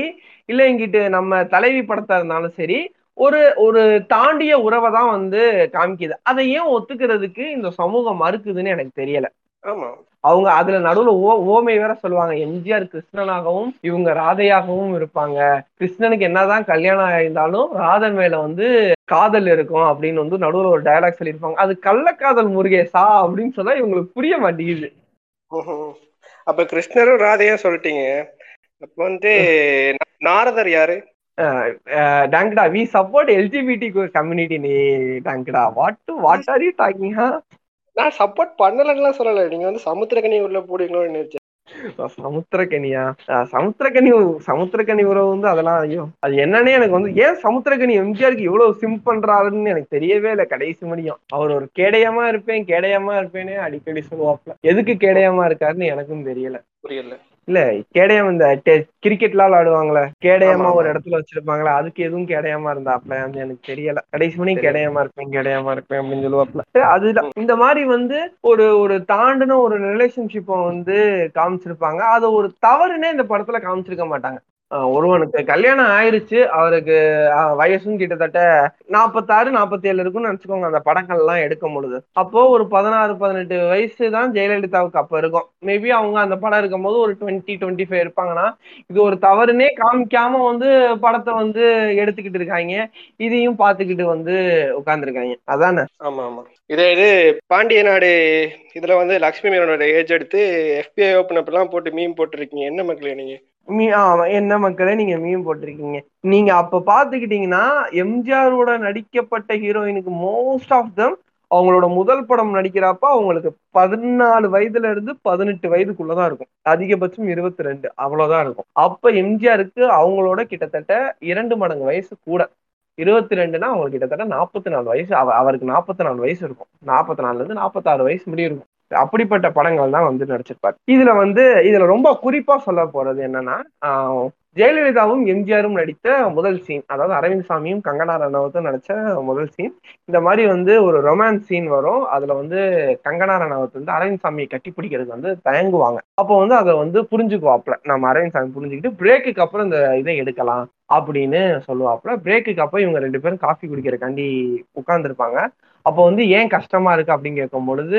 இல்ல இங்கிட்டு நம்ம தலைவி படத்தா இருந்தாலும் சரி ஒரு ஒரு தாண்டிய உறவை தான் வந்து காமிக்குது. அதை ஏன் ஒத்துக்கிறதுக்கு இந்த சமூகம் மறுக்குதுன்னு எனக்கு தெரியல. ஆமா. அவங்க அதுல நடுவுல ஓ ஓமை வேற சொல்லுவாங்க. எம்ஜிஆர் கிருஷ்ணனாகவும் இவங்க ராதையாகவும் இருப்பாங்க. கிருஷ்ணனுக்கு என்னதான் கல்யாணம் ஆயிருந்தாலும் ராதன் மேல வந்து காதல் இருக்கும் அப்படின்னு வந்து நடுவுல ஒரு டயலாக் சொல்லியிருப்பாங்க. அது கள்ளக்காதல் முருகேசா அப்படின்னு சொன்னா இவங்களுக்கு புரிய மாட்டேங்குது. (laughs) அப்ப கிருஷ்ணரும் ராதையா சொல்லிட்டீங்க. அப்ப வந்து நாரதர் யாரு? டாங்கடா வி சப்போர்ட் எல்ஜிபிடி கம்யூனிட்டி நீ டாங்கடா. What what are you talking நான் சப்போர்ட் பண்ணலன்னு சொல்லல. நீங்க வந்து சமுத்திரக்கனி உள்ள போடுவீங்களோன்னு நினைச்சேன். சமுத்திரக்கனியா? சமுத்திரக்கனி சமுத்திரக்கனி உறவு வந்து அதெல்லாம் ஐயோ அது என்னன்னே எனக்கு வந்து ஏன் சமுத்திரக்கனி எம்ஜிஆருக்கு இவ்வளவு சிம் பண்றாருன்னு எனக்கு தெரியவே இல்லை. கடைசி முடியும். அவர் ஒரு கேடயமா இருப்பேன் கேடயமா இருப்பேனே அடிக்கடி சொல்லுவாப்ல எதுக்கு கேடயமா இருக்காருன்னு எனக்கும் தெரியல. புரியல. இல்ல கேடயம் இந்த கிரிக்கெட்லாம் விளையாடுவாங்களே கேடயமா ஒரு இடத்துல வச்சிருப்பாங்களா அதுக்கு எதுவும் கேடயமா இருந்தாப்ல? எனக்கு தெரியல. கடைசி மணி கேடயமா இருப்பேன் கேடயமா இருப்பேன் அப்படின்னு சொல்லுவாப்ல. அதுதான் இந்த மாதிரி வந்து ஒரு ஒரு தாண்டின ஒரு ரிலேஷன்ஷிப்பை வந்து காமிச்சிருப்பாங்க. அது ஒரு தவறுனே இந்த படத்துல காமிச்சிருக்க மாட்டாங்க. ஒருவனுக்கு கல்யாணம் ஆயிருச்சு அவருக்கு வயசும் கிட்டத்தட்ட நாற்பத்தாறு நாற்பத்தி ஏழு இருக்கும்னு நினைச்சுக்கோங்க அந்த படங்கள் எல்லாம் எடுக்கும் பொழுது. அப்போ ஒரு பதினாறு பதினெட்டு வயசு தான் ஜெயலலிதாவுக்கு அப்ப இருக்கும். மேபி அவங்க அந்த படம் இருக்கும் போது ஒரு டுவெண்ட்டி டுவெண்ட்டி ஃபைவ் இருப்பாங்கன்னா இது ஒரு தவறுனே காமிக்காம வந்து படத்தை வந்து எடுத்துக்கிட்டு இருக்காங்க. இதையும் பார்த்துக்கிட்டு வந்து உட்கார்ந்துருக்காங்க. அதானே? ஆமா ஆமா. இதே இது பாண்டிய நாடு இதுல வந்து லக்ஷ்மி மேனோட ஏஜ் எடுத்து எஃபிஐ ஓப்பன் அப்பெல்லாம் போட்டு மீன் போட்டுருக்கீங்க. என்ன மக்களே நீங்க? என்ன மக்களே நீங்க மீன் போட்டிருக்கீங்க. நீங்க அப்ப பாத்துக்கிட்டீங்கன்னா எம்ஜிஆரோட நடிக்கப்பட்ட ஹீரோயினுக்கு மோஸ்ட் ஆஃப் தம் அவங்களோட முதல் படம் நடிக்கிறப்ப அவங்களுக்கு பதினாலு வயதுல இருந்து பதினெட்டு வயதுக்குள்ளதான் இருக்கும். அதிகபட்சம் இருபத்தி ரெண்டு அவ்வளவுதான் இருக்கும். அப்ப எம்ஜிஆருக்கு அவங்களோட கிட்டத்தட்ட இரண்டு மடங்கு வயசு கூட. இருபத்தி ரெண்டுனா அவங்களுக்கு கிட்டத்தட்ட நாற்பத்தி நாலு வயசு அவருக்கு நாற்பத்தி நாலு வயசு இருக்கும். நாற்பத்தி நாலுல இருந்து நாற்பத்தாறு வயசு முடியும். இருக்கும் அப்படிப்பட்ட படங்கள் தான் வந்து நடிச்சிருப்பார். இதுல வந்து இதுல ரொம்ப குறிப்பா சொல்ல போறது என்னன்னா ஜெயலலிதாவும் எம்ஜிஆரும் நடித்த முதல் சீன் அதாவது அரவிந்த் சாமியும் கங்கனா ரணவத்தும் நடிச்ச முதல் சீன் இந்த மாதிரி வந்து ஒரு ரொமான்ஸ் சீன் வரும். அதுல வந்து கங்கனா ரணவத் வந்து அரவிந்த் சாமியை கட்டி பிடிக்கிறதுக்கு வந்து தயங்குவாங்க. அப்போ வந்து அதை வந்து புரிஞ்சுக்குவாப்ல நம்ம அரவிந்த் சாமி புரிஞ்சுக்கிட்டு பிரேக்குக்கு அப்புறம் இந்த இதை எடுக்கலாம் அப்படின்னு சொல்லுவாப்ல பிரேக்குக்கு அப்போ இவங்க ரெண்டு பேரும் காஃபி குடிக்கிறக்காண்டி உட்கார்ந்துருப்பாங்க. அப்போ வந்து ஏன் கஷ்டமா இருக்கு அப்படின்னு கேட்கும் பொழுது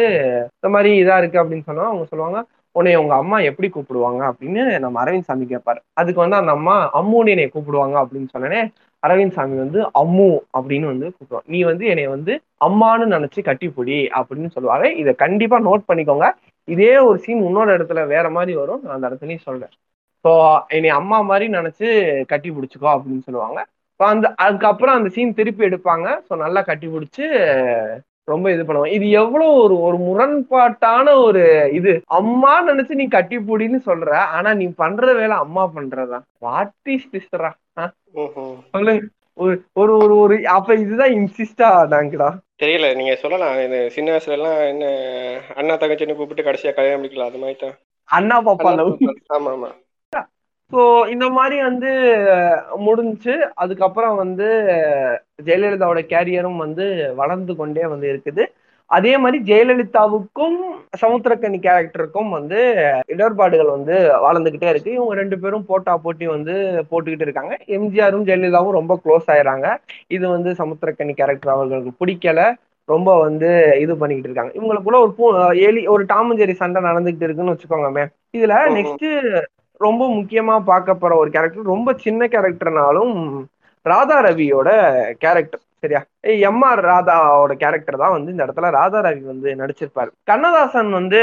இந்த மாதிரி இதா இருக்கு அப்படின்னு சொன்னா அவங்க சொல்லுவாங்க உன்னை உங்க அம்மா எப்படி கூப்பிடுவாங்க? அப்படின்னு நம்ம அரவிந்த் சாமி கேட்பாரு. அதுக்கு வந்து அந்த அம்மா அம்முன்னு என்னை கூப்பிடுவாங்க அப்படின்னு சொன்னனே அரவிந்த் சாமி வந்து அம்மு அப்படின்னு வந்து கூப்பிடுவாங்க நீ வந்து என்னை வந்து அம்மான்னு நினைச்சு கட்டிப்பிடி அப்படின்னு சொல்லுவாங்க இதை கண்டிப்பா நோட் பண்ணிக்கோங்க. இதே ஒரு சீன் இன்னொரு இடத்துல வேற மாதிரி வரும். நான் அந்த இடத்துலயும் சொல்றேன். ஸோ என்னை அம்மா மாதிரி நினைச்சு கட்டி பிடிச்சிக்கோ அப்படின்னு சொல்லுவாங்க. ஸோ அந்த அதுக்கப்புறம் அந்த சீன் திருப்பி எடுப்பாங்க. ஸோ நல்லா கட்டி பிடிச்சி ரொம்ப இது பண்ணுவாங்க. இது எவ்வளவு ஒரு ஒரு முரண்பாட்டான ஒரு இது. அம்மா நினைச்சு நீ கட்டி பிடின்னு சொல்ற ஆனா நீ பண்ற வேலை அம்மா பண்றதா? வாட் இஸ் திஸ்டரா சொல்லுங்க. ஒரு ஒரு ஒரு ஒரு அப்ப இதுதான் இன்சிஸ்டா நாங்கடா தெரியல நீங்க சொல்லலாம். இந்த சின்ன வயசுல எல்லாம் என்ன அண்ணா தங்கச்சின்னு கூப்பிட்டு கடைசியா கல்யாணம் முடிக்கலாம் அது மாதிரி தான். அண்ணா பாப்பா ஆமா ஆமா. ஸோ இந்த மாதிரி வந்து முடிஞ்சு அதுக்கப்புறம் வந்து ஜெயலலிதாவோட கேரியரும் வந்து வளர்ந்து கொண்டே வந்து இருக்குது. அதே மாதிரி ஜெயலலிதாவுக்கும் சமுத்திரக்கனி கேரக்டருக்கும் வந்து இடர்பாடுகள் வந்து வளர்ந்துகிட்டே இருக்கு. இவங்க ரெண்டு பேரும் போட்டா போட்டி வந்து போட்டுக்கிட்டு இருக்காங்க. எம்ஜிஆரும் ஜெயலலிதாவும் ரொம்ப க்ளோஸ் ஆயிடுறாங்க இது வந்து சமுத்திரக்கனி கேரக்டர் அவர்களுக்கு பிடிக்கல. ரொம்ப வந்து இது பண்ணிக்கிட்டு இருக்காங்க. இவங்களுக்குள்ள ஒரு பூ எலி ஒரு டாமஞ்சேரி சண்டை நடந்துகிட்டு இருக்குன்னு வச்சுக்கோங்கமே இதுல. நெக்ஸ்ட் ரொம்ப முக்கியமா பார்க்க போற ஒரு கேரக்டர் ரொம்ப சின்ன கேரக்டர்னாலும் ராதா ரவியோட கேரக்டர் சரியா? எம் ஆர் ராதாவோட கேரக்டர் தான் வந்து இந்த இடத்துல ராதா ரவி வந்து நடிச்சிருப்பாரு. கண்ணதாசன் வந்து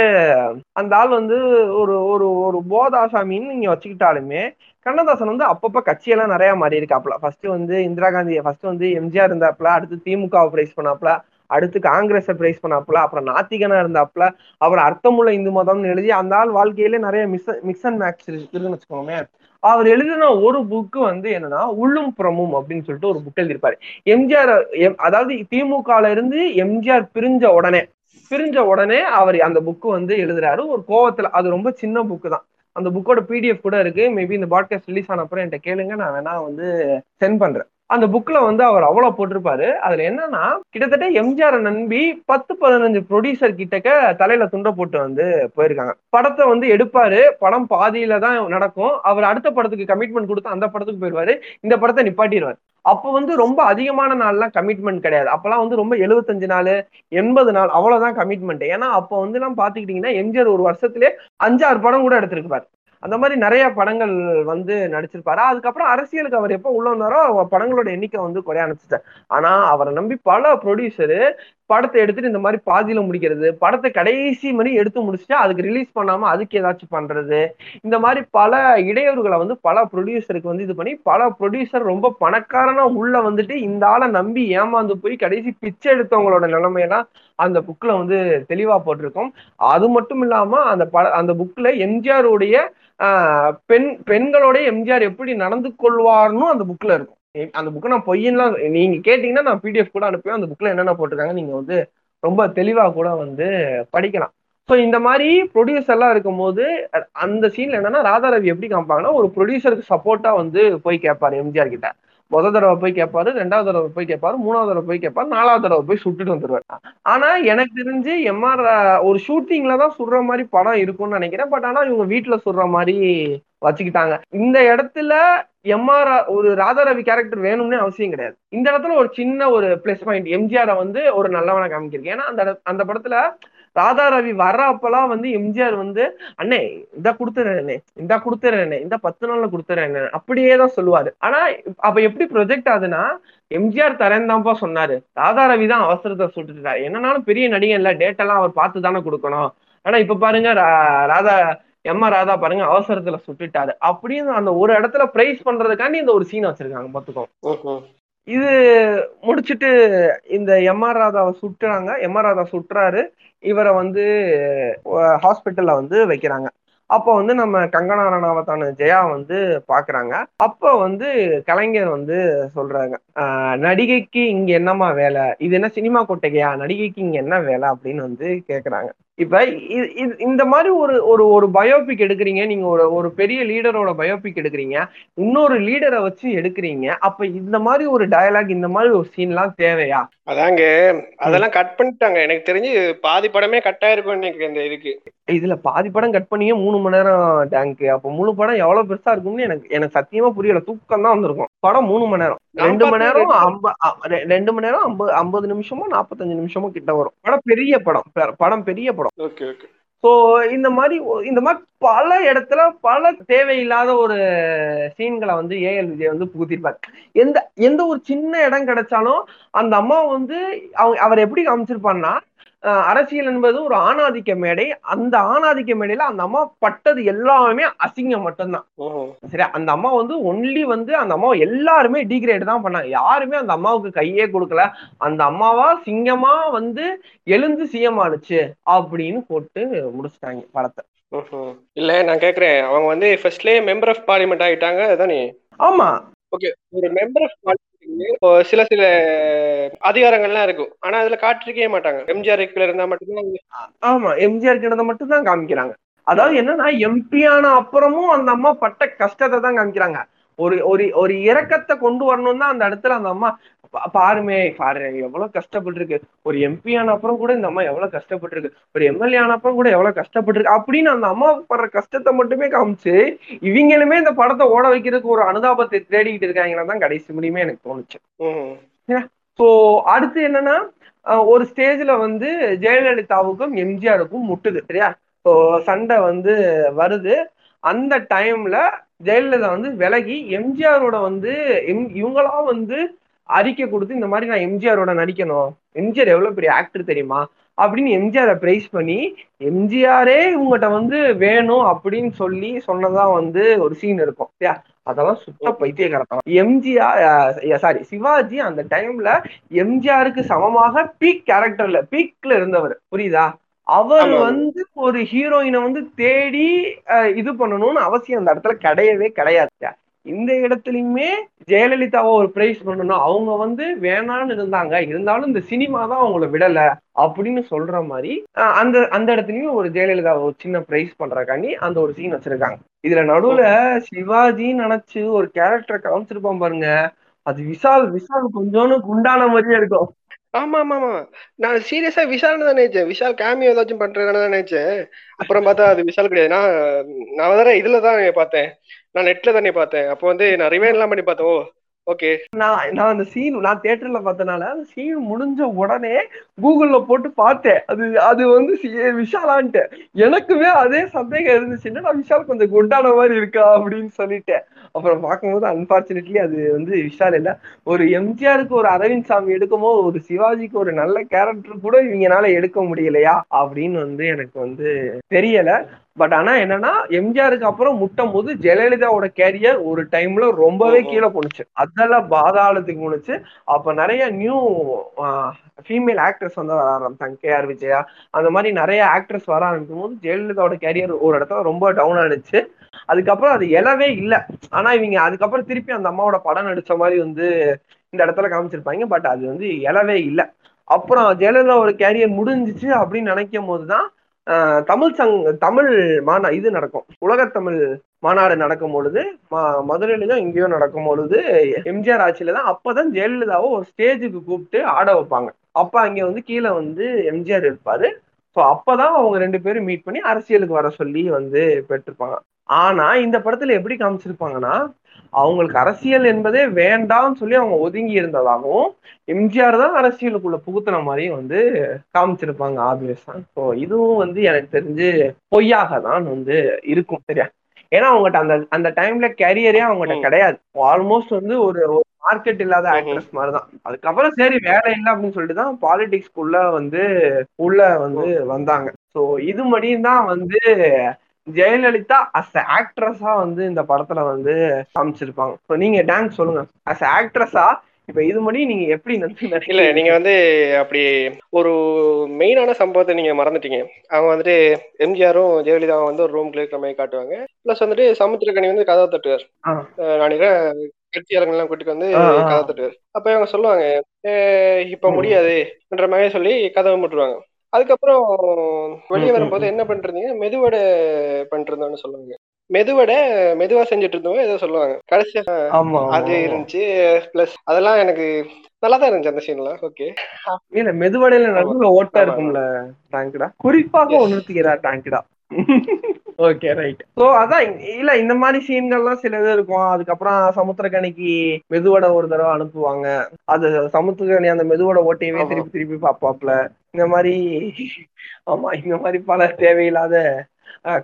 அந்த ஆள் வந்து ஒரு ஒரு ஒரு போதாசாமின்னு நீங்க வச்சுக்கிட்டாலுமே கண்ணதாசன் வந்து அப்பப்ப கட்சியெல்லாம் நிறைய மாறி இருக்காப்ல ஃபர்ஸ்ட் வந்து இந்திரா காந்தி ஃபர்ஸ்ட் வந்து எம்ஜிஆர் இருந்தாப்ல அடுத்து திமுகவை பிரைஸ் பண்ணாப்ல அடுத்து காங்கிரஸை பிரைஸ் பண்ணாப்புல அப்புறம் நாத்திகனா இருந்தாப்புல அப்புறம் அர்த்தமுள்ள இந்து மதம்னு எழுதி அந்த ஆள் வாழ்க்கையிலே நிறைய மிஸ் மிக்ஸ் அண்ட் மேக்ஸ் இருக்குன்னு வச்சுக்கோமே. அவர் எழுதின ஒரு புக்கு வந்து என்னன்னா உள்ளும் புறமும் அப்படின்னு சொல்லிட்டு ஒரு புக் எழுதியிருப்பாரு. எம்ஜிஆர் அதாவது திமுகல இருந்து எம்ஜிஆர் பிரிஞ்ச உடனே பிரிஞ்ச உடனே அவர் அந்த புக்கு வந்து எழுதுறாரு. ஒரு கோவத்துல அது ரொம்ப சின்ன புக்கு தான். அந்த புக்கோட பிடிஎஃப் கூட இருக்கு. மேபி இந்த பாட்காஸ்ட் ரிலீஸ் ஆன அப்புறம் என்கிட்ட கேளுங்க நான் வேணா வந்து சென்ட் பண்றேன். அந்த புக்ல வந்து அவர் அவ்வளவு போட்டிருப்பாரு. அதுல என்னன்னா கிட்டத்தட்ட எம்ஜிஆர் நம்பி பத்து பதினஞ்சு ப்ரொடியூசர் கிட்டக்க தலையில துண்டை போட்டு வந்து போயிருக்காங்க. படத்தை வந்து எடுப்பாரு. படம் பாதியில தான் நடக்கும். அவர் அடுத்த படத்துக்கு கமிட்மெண்ட் கொடுத்து அந்த படத்துக்கு போயிருவாரு. இந்த படத்தை நிப்பாட்டிடுவார். அப்போ வந்து ரொம்ப அதிகமான நாள்லாம் கமிட்மெண்ட் கிடையாது. அப்பெல்லாம் வந்து ரொம்ப எழுபத்தஞ்சு நாள் எண்பது நாள் அவ்வளவுதான் கமிட்மெண்ட் ஏன்னா அப்போ வந்து எல்லாம் பாத்துக்கிட்டீங்கன்னா எம்ஜிஆர் ஒரு வருஷத்திலே அஞ்சாறு படம் கூட எடுத்திருப்பாரு. அந்த மாதிரி நிறைய படங்கள் வந்து நடிச்சிருப்பாரு. அதுக்கப்புறம் அரசியலுக்கு அவர் எப்போ உள்ள வந்தாரோ அவர் படங்களோட எண்ணிக்கை வந்து குறைய ஆரம்பிச்சிட்டார். ஆனா அவரை நம்பி பல ப்ரொடியூசரு படத்தை எடுத்துட்டு இந்த மாதிரி பாதியில முடிக்கிறது படத்தை கடைசி மாதிரி எடுத்து முடிச்சுட்டு அதுக்கு ரிலீஸ் பண்ணாம அதுக்கு ஏதாச்சும் பண்றது. இந்த மாதிரி பல இடையூறுகளை வந்து பல ப்ரொடியூசருக்கு வந்து இது பண்ணி பல ப்ரொடியூசர் ரொம்ப பணக்காரனா உள்ள வந்துட்டு இந்த ஆளை நம்பி ஏமாந்து போய் கடைசி பிச்சை எடுத்தவங்களோட நிலைமையெல்லாம் அந்த புக்ல வந்து தெளிவா போட்டிருக்கோம். அது மட்டும் இல்லாம அந்த பட அந்த புக்ல எம்ஜிஆருடைய ஆஹ், பெண் பெண்களோட எம்ஜிஆர் எப்படி நடந்து கொள்வார்னு அந்த புக்ல இருக்கும். அந்த புக்கை நான் பொய்யெல்லாம் நீங்க கேட்டீங்கன்னா நான் பிடிஎஃப் கூட அனுப்புவேன். அந்த புக்ல என்னென்ன போட்டிருக்காங்க நீங்க வந்து ரொம்ப தெளிவா கூட வந்து படிக்கலாம். ஸோ இந்த மாதிரி ப்ரொடியூசர் எல்லாம் இருக்கும்போது அந்த சீன்ல என்னன்னா ராதாரவி எப்படி காமிப்பாங்கன்னா ஒரு ப்ரொடியூசருக்கு சப்போர்ட்டா வந்து போய் கேட்பாரு எம்ஜிஆர் கிட்ட. முத தடவை போய் கேட்பாரு ரெண்டாவது தடவை போய் கேட்பாரு மூணாவது தடவை போய் கேட்பாரு நாலாவது தடவை போய் சுட்டுட்டு வந்துருவாரு. ஆனா எனக்கு தெரிஞ்சு எம்ஆர் ஒரு ஷூட்டிங்ல தான் சுடுற மாதிரி படம் இருக்கும்னு நினைக்கிறேன். பட் ஆனா இவங்க வீட்டுல சுடுற மாதிரி வச்சுக்கிட்டாங்க. இந்த இடத்துல எம்ஆர் ஒரு ராதாரவி கேரக்டர் வேணும்னே அவசியம் கிடையாது. இந்த இடத்துல ஒரு சின்ன ஒரு பிளஸ் பாயிண்ட் எம்ஜிஆரை வந்து ஒரு நல்லவனை காமிக்கிறேன் ஏன்னா அந்த அந்த படத்துல ராதா ரவி வர்ற அப்பெல்லாம் வந்து எம்ஜிஆர் வந்து அண்ணே இந்த கொடுத்துறேனே இந்த கொடுத்துறேனே இந்த பத்து நாள்ல கொடுத்துறேன் அப்படியே தான் சொல்லுவாரு. ஆனா அப்ப எப்படி ப்ரொஜெக்ட் ஆகுதுன்னா எம்ஜிஆர் தரேன் தான்ப்பா சொன்னாரு. ராதாரவி தான் அவசரத்தை சுட்டுட்டாரு. என்னன்னாலும் பெரிய நடிகை இல்ல டேட்டெல்லாம் அவர் பார்த்து தானே கொடுக்கணும். ஆனா இப்ப பாருங்க ரா- ராதா எம் ஆர் ராதா பாருங்க அவசரத்துல சுட்டுட்டாரு. அப்படின்னு அந்த ஒரு இடத்துல பிரைஸ் பண்றதுக்காண்டி இந்த ஒரு சீன் வச்சிருக்காங்க பாத்துக்கோ. இது முடிச்சிட்டு இந்த எம் ஆர் ராதாவை சுட்டுறாங்க. எம் ஆர் ராதா சுட்டுறாரு. இவரை வந்து ஹாஸ்பிட்டல்ல வந்து வைக்கிறாங்க. அப்போ வந்து நம்ம கங்கனா ரணாவத்தான ஜெயா வந்து பாக்குறாங்க. அப்போ வந்து கலைஞர் வந்து சொல்றாங்க "ஆஹ், நடிகைக்கு இங்க என்னம்மா வேலை? இது என்ன சினிமா கொட்டகையா நடிகைக்கு இங்க என்ன வேலை? அப்படின்னு வந்து கேக்குறாங்க. இப்ப இந்த மாதிரி ஒரு ஒரு ஒரு பயோபிக் எடுக்கிறீங்க நீங்க ஒரு ஒரு பெரிய லீடரோட பயோபிக் எடுக்கிறீங்க இன்னொரு லீடரை வச்சு எடுக்கிறீங்க அப்ப இந்த மாதிரி ஒரு டயலாக் இந்த மாதிரி ஒரு சீன்லாம் தேவையா? அதாங்க அதெல்லாம் கட் பண்ணிட்டாங்க. எனக்கு தெரிஞ்சு பாதி படமே கட் ஆயிருக்கும் நினைக்கிறேன் இந்த இதுக்கு. இதுல பாதி படம் கட் பண்ணியே மூணு மணி நேரம் டேங்க் அப்ப முழு படம் எவ்வளவு பெருசா இருக்கும்னு எனக்கு எனக்கு சத்தியமா புரியல. தூக்கம் தான் வந்திருக்கும். படம் மூணு மணி நேரம். ரெண்டு மணி நேரம் ரெண்டு மணி நேரம் ஐம்பது ஐம்பது நிமிஷமோ நாற்பத்தஞ்சு நிமிஷமோ கிட்ட வரும். படம் பெரிய படம். படம் பெரிய படம். ஓகே ஓகே ஸோ இந்த மாதிரி இந்த மாதிரி பல இடத்துல பல தேவையில்லாத ஒரு சீன்களை வந்து ஏஎல் விஜய் வந்து புகுத்திருப்பார். எந்த எந்த ஒரு சின்ன இடம் கிடைச்சாலும் அந்த அம்மா வந்து அவங்க அவர் எப்படி காமிச்சிருப்பான்னா அரசியல் என்பது ஒரு ஆணாதிக்க மேடை. அந்த ஆணாதிக்க மேடையில அந்த அம்மா பட்டது எல்லாமே அசிங்கம் மட்டும்தான். சரி அந்த அம்மா வந்து ஒன்லி வந்து அந்த அம்மா எல்லாருமே டிகிரேட் தான் பண்ணாங்க. யாருமே அந்த அம்மாவுக்கு கையே கொடுக்கல. அந்த அம்மாவா சிங்கமா வந்து எழுந்து சிஎம் ஆனுச்சு அப்படின்னு போட்டு முடிச்சிட்டாங்க படத்தை. இல்ல நான் கேக்குறேன். அவங்க வந்து ஃபர்ஸ்ட்லயே மெம்பர் ஆஃப் பார்லிமெண்ட் ஆகிட்டாங்க அதானே? ஆமா. ஓகே ஒரு மெம்பர் ஆஃப் பார்லிமெண்ட் சில சில அதிகாரங்கள்லாம் இருக்கும். ஆனா அதுல காட்டிருக்கவே மாட்டாங்க. எம்ஜிஆர் இருந்தா மட்டும்தான் ஆமா எம்ஜிஆர் கிட்ட மட்டும் தான் காமிக்கிறாங்க. அதாவது என்னன்னா எம்பி ஆன அப்புறமும் அந்த அம்மா பட்ட கஷ்டத்தை தான் காமிக்கிறாங்க. ஒரு ஒரு ஒரு இரக்கத்தை கொண்டு வரணும் தான் அந்த இடத்துல அந்த அம்மா பாருமே பாரு எவ்வளவு கஷ்டப்பட்டிருக்கு. ஒரு எம்பி ஆன அப்புறம் கூட இந்த அம்மா எவ்வளவு கஷ்டப்பட்டிருக்கு. ஒரு எம்எல்ஏ ஆன அப்புறம் கூட எவ்வளவு கஷ்டப்பட்டிருக்கு. அப்படின்னு அந்த அம்மா படுற கஷ்டத்தை மட்டுமே காமிச்சு இவங்களுமே இந்த படத்தை ஓட வைக்கிறதுக்கு ஒரு அனுதாபத்தை தேடிக்கிட்டு இருக்காங்கன்னா தான் கடைசி முடியுமே எனக்கு தோணுச்சு. ஸோ அடுத்து என்னன்னா ஒரு ஸ்டேஜ்ல வந்து ஜெயலலிதாவுக்கும் எம்ஜிஆருக்கும் முட்டுது சரியா? ஸோ சண்டை வந்து வருது. அந்த டைம்ல ஜெயலலிதா வந்து விலகி எம்ஜிஆரோட வந்து எம் இவங்களா வந்து அறிக்கை கொடுத்து இந்த மாதிரி நான் எம்ஜிஆரோட நடிக்கணும். எம்ஜிஆர் எவ்வளவு பெரிய ஆக்டர் தெரியுமா? அப்படின்னு எம்ஜிஆரை பிரைஸ் பண்ணி எம்ஜிஆரே இவங்ககிட்ட வந்து வேணும் அப்படின்னு சொல்லி சொன்னதா வந்து ஒரு சீன் இருக்கும். அதெல்லாம் சுத்த பைத்தியக்காரத்தனம் எம்ஜிஆர் சாரி சிவாஜி அந்த டைம்ல எம்ஜிஆருக்கு சமமாக பீக் கேரக்டர்ல பீக்ல இருந்தவர். புரியுதா? அவர். வந்து ஒரு ஹீரோயினை வந்து தேடி இது பண்ணணும்னு அவசியம் அந்த இடத்துல கிடையவே கிடையாது இந்த இடத்துலயுமே ஜெயலலிதாவை ஒரு பிரைஸ் பண்ணணும். அவங்க வந்து வேணான்னு இருந்தாங்க. இருந்தாலும் இந்த சினிமா தான் அவங்கள விடல அப்படின்னு சொல்ற மாதிரி அந்த அந்த இடத்துலயும் ஒரு ஜெயலலிதாவை ஒரு சின்ன பிரைஸ் பண்றக்காண்டி அந்த ஒரு சீன் வச்சிருக்காங்க. இதுல நடுவுல சிவாஜி நினைச்சு ஒரு கேரக்டர் காமிச்சிருப்பான் பாருங்க. அது விஷால் விஷால் கொஞ்சோன்னு குண்டான மாதிரியே இருக்கும். ஆமா ஆமா ஆமா நான் சீரியஸா விஷால் தான் நினைச்சேன். விஷால் கேமியோ ஏதாச்சும் பண்றதுன்னு தான் நினைச்சேன். அப்புறம் பார்த்தா அது விஷால் கிடையாது. நான் நான் வேற இதுல தான் பார்த்தேன். நான் நெட்ல தானே பார்த்தேன். அப்போ வந்து நான் ரிவைன் எல்லாம் பண்ணி பார்த்தேன். ஓ ஓகே நான் நான் அந்த சீன் நான் தியேட்டர்ல பார்த்தனால அந்த சீன் முடிஞ்ச உடனே கூகுள்ல போட்டு பார்த்தேன். அது அது வந்து விஷாலான்ட்டு. எனக்குமே அதே சந்தேகம் இருந்துச்சுன்னா நான் விஷால் கொஞ்சம் குண்டான மாதிரி இருக்கா அப்படின்னு சொல்லிட்டேன். அப்புறம் பார்க்கும்போது அன்பார்ச்சுனேட்லி அது வந்து விஷால் இல்ல. ஒரு எம்ஜிஆருக்கு ஒரு அரவிந்த் சாமி எடுக்கமோ ஒரு சிவாஜிக்கு ஒரு நல்ல கேரக்டர் கூட இவங்கனால எடுக்க முடியலையா அப்படின்னு வந்து எனக்கு வந்து தெரியல. பட் ஆனா என்னன்னா எம்ஜிஆருக்கு அப்புறம் முட்டும் போது ஜெயலலிதாவோட கேரியர் ஒரு டைம்ல ரொம்பவே. கீழே போணுச்சு. அதெல்லாம் பாதாளத்துக்கு போணுச்சு. அப்ப நிறைய நியூ ஃபீமேல் ஆக்டர்ஸ் வந்து வர ஆரம்பிச்சாங்க. கே ஆர் விஜயா அந்த மாதிரி நிறைய ஆக்ட்ரஸ் வர ஆரம்பிக்கும் போது ஜெயலலிதாவோட கேரியர் ஒரு இடத்துல ரொம்ப டவுன் ஆனிச்சு. அதுக்கப்புறம் அது எழவே இல்லை. ஆனா இவங்க அதுக்கப்புறம் திருப்பி அந்த அம்மாவோட படம் நடிச்ச மாதிரி வந்து இந்த இடத்துல காமிச்சிருப்பாங்க. பட் அது வந்து எழவே இல்லை. அப்புறம் ஜெயலலிதாவோட கேரியர் முடிஞ்சிச்சு அப்படின்னு நினைக்கும் போதுதான் தமிழ் சங் தமிழ் மாநா இது நடக்கும். உலகத்தமிழ் மாநாடு நடக்கும் பொழுது ம- மதுரையிலயும் இங்கேயோ நடக்கும் பொழுது எம்ஜிஆர் ஆட்சியில தான் அப்பதான் ஜெயலலிதாவை ஒரு ஸ்டேஜுக்கு கூப்பிட்டு ஆட வைப்பாங்க. அப்ப அங்க வந்து கீழே வந்து எம்ஜிஆர் இருப்பாரு. ஸோ அப்பதான் அவங்க ரெண்டு பேரும் மீட் பண்ணி அரசியலுக்கு வர சொல்லி வந்து பெற்றிருப்பாங்க. ஆனா இந்த படத்துல எப்படி காமிச்சிருப்பாங்கன்னா அவங்களுக்கு அரசியல் என்பதே வேண்டாம்னு சொல்லி அவங்க ஒதுங்கி இருந்ததாகவும் எம்ஜிஆர் தான் அரசியலுக்குள்ள புகுத்துன மாதிரியும் வந்து காமிச்சிருப்பாங்க ஆப்வியஸா ஸோ இதுவும் வந்து எனக்கு தெரிஞ்சு பொய்யாக தான் வந்து இருக்கும் சரியா? ஏன்னா அவங்ககிட்ட அந்த அந்த டைம்ல கேரியரே அவங்ககிட்ட. கிடையாது. ஆல்மோஸ்ட் வந்து ஒரு மார்க்கெட் இல்லாத. ஆக்ட்ரஸ் மாதிரி தான் அதுக்கப்புறம் சரி வேலை இல்லை அப்படின்னு சொல்லிட்டு தான் பாலிடிக்ஸ்க்குள்ள வந்து உள்ள வந்து வந்தாங்க. ஸோ இது மட்டும் தான் வந்து ஜெயலலிதா அஸ் ஆக்ட்ரஸா வந்து இந்த படத்துல வந்து காமிச்சிருப்பாங்க. ஸோ நீங்க டான்ஸ் சொல்லுங்க. அஸ் ஆக்ட்ரஸா இப்ப இது மட்டும் நீங்க எப்படி இல்ல? நீங்க வந்து அப்படி ஒரு மெயினான சம்பவத்தை நீங்க மறந்துட்டீங்க. அவங்க வந்துட்டு எம்ஜிஆரும் ஜெயலலிதாவும் வந்து ஒரு ரூம்ல இருக்கிற மாதிரி காட்டுவாங்க. பிளஸ் வந்துட்டு சமுத்திரக்கனி வந்து கதவை தட்டுவார். நான் நினைக்கிறேன் கட்சியாளர்கள் எல்லாம் கூட்டிட்டு வந்து. கதை தட்டுவார். அப்ப இவங்க சொல்லுவாங்க "அஹ் இப்ப. முடியாதுன்ற மாதிரி சொல்லி கதவை முட்டுருவாங்க அதுக்கப்புறம் வெளியே வரும்போது. என்ன பண்றீங்க? மெதுவடை பண்ணிருந்தோம்னு சொல்லுவாங்க. மெதுவடை மெதுவா செஞ்சுட்டு இருந்தவங்க ஏதோ சொல்லுவாங்க. கடைசியா ஆமா அது. இருந்துச்சு பிளஸ் அதெல்லாம் எனக்கு நல்லா தான் இருந்துச்சு அந்த சீன்லாம் ஓகே இல்ல மெதுவடையில நடுவுல ஓட்டா இருக்கும்ல டேங்க்டா குறிப்பாக Yes. உணர்த்துகிறார் டேங்க்டா ஓகே ரைட் சோ அதான் இல்ல இந்த மாதிரி சீன்கள்லாம் சில இது இருக்கும். அதுக்கப்புறம் சமுத்திரக்கணிக்கு மெதுவடை ஒரு தடவை அனுப்புவாங்க. அது சமுத்திரக்கணி அந்த மெதுவடை ஓட்டையவே. திருப்பி திருப்பி பாப்பாப்ல இந்த மாதிரி ஆமா இந்த மாதிரி பல தேவையில்லாத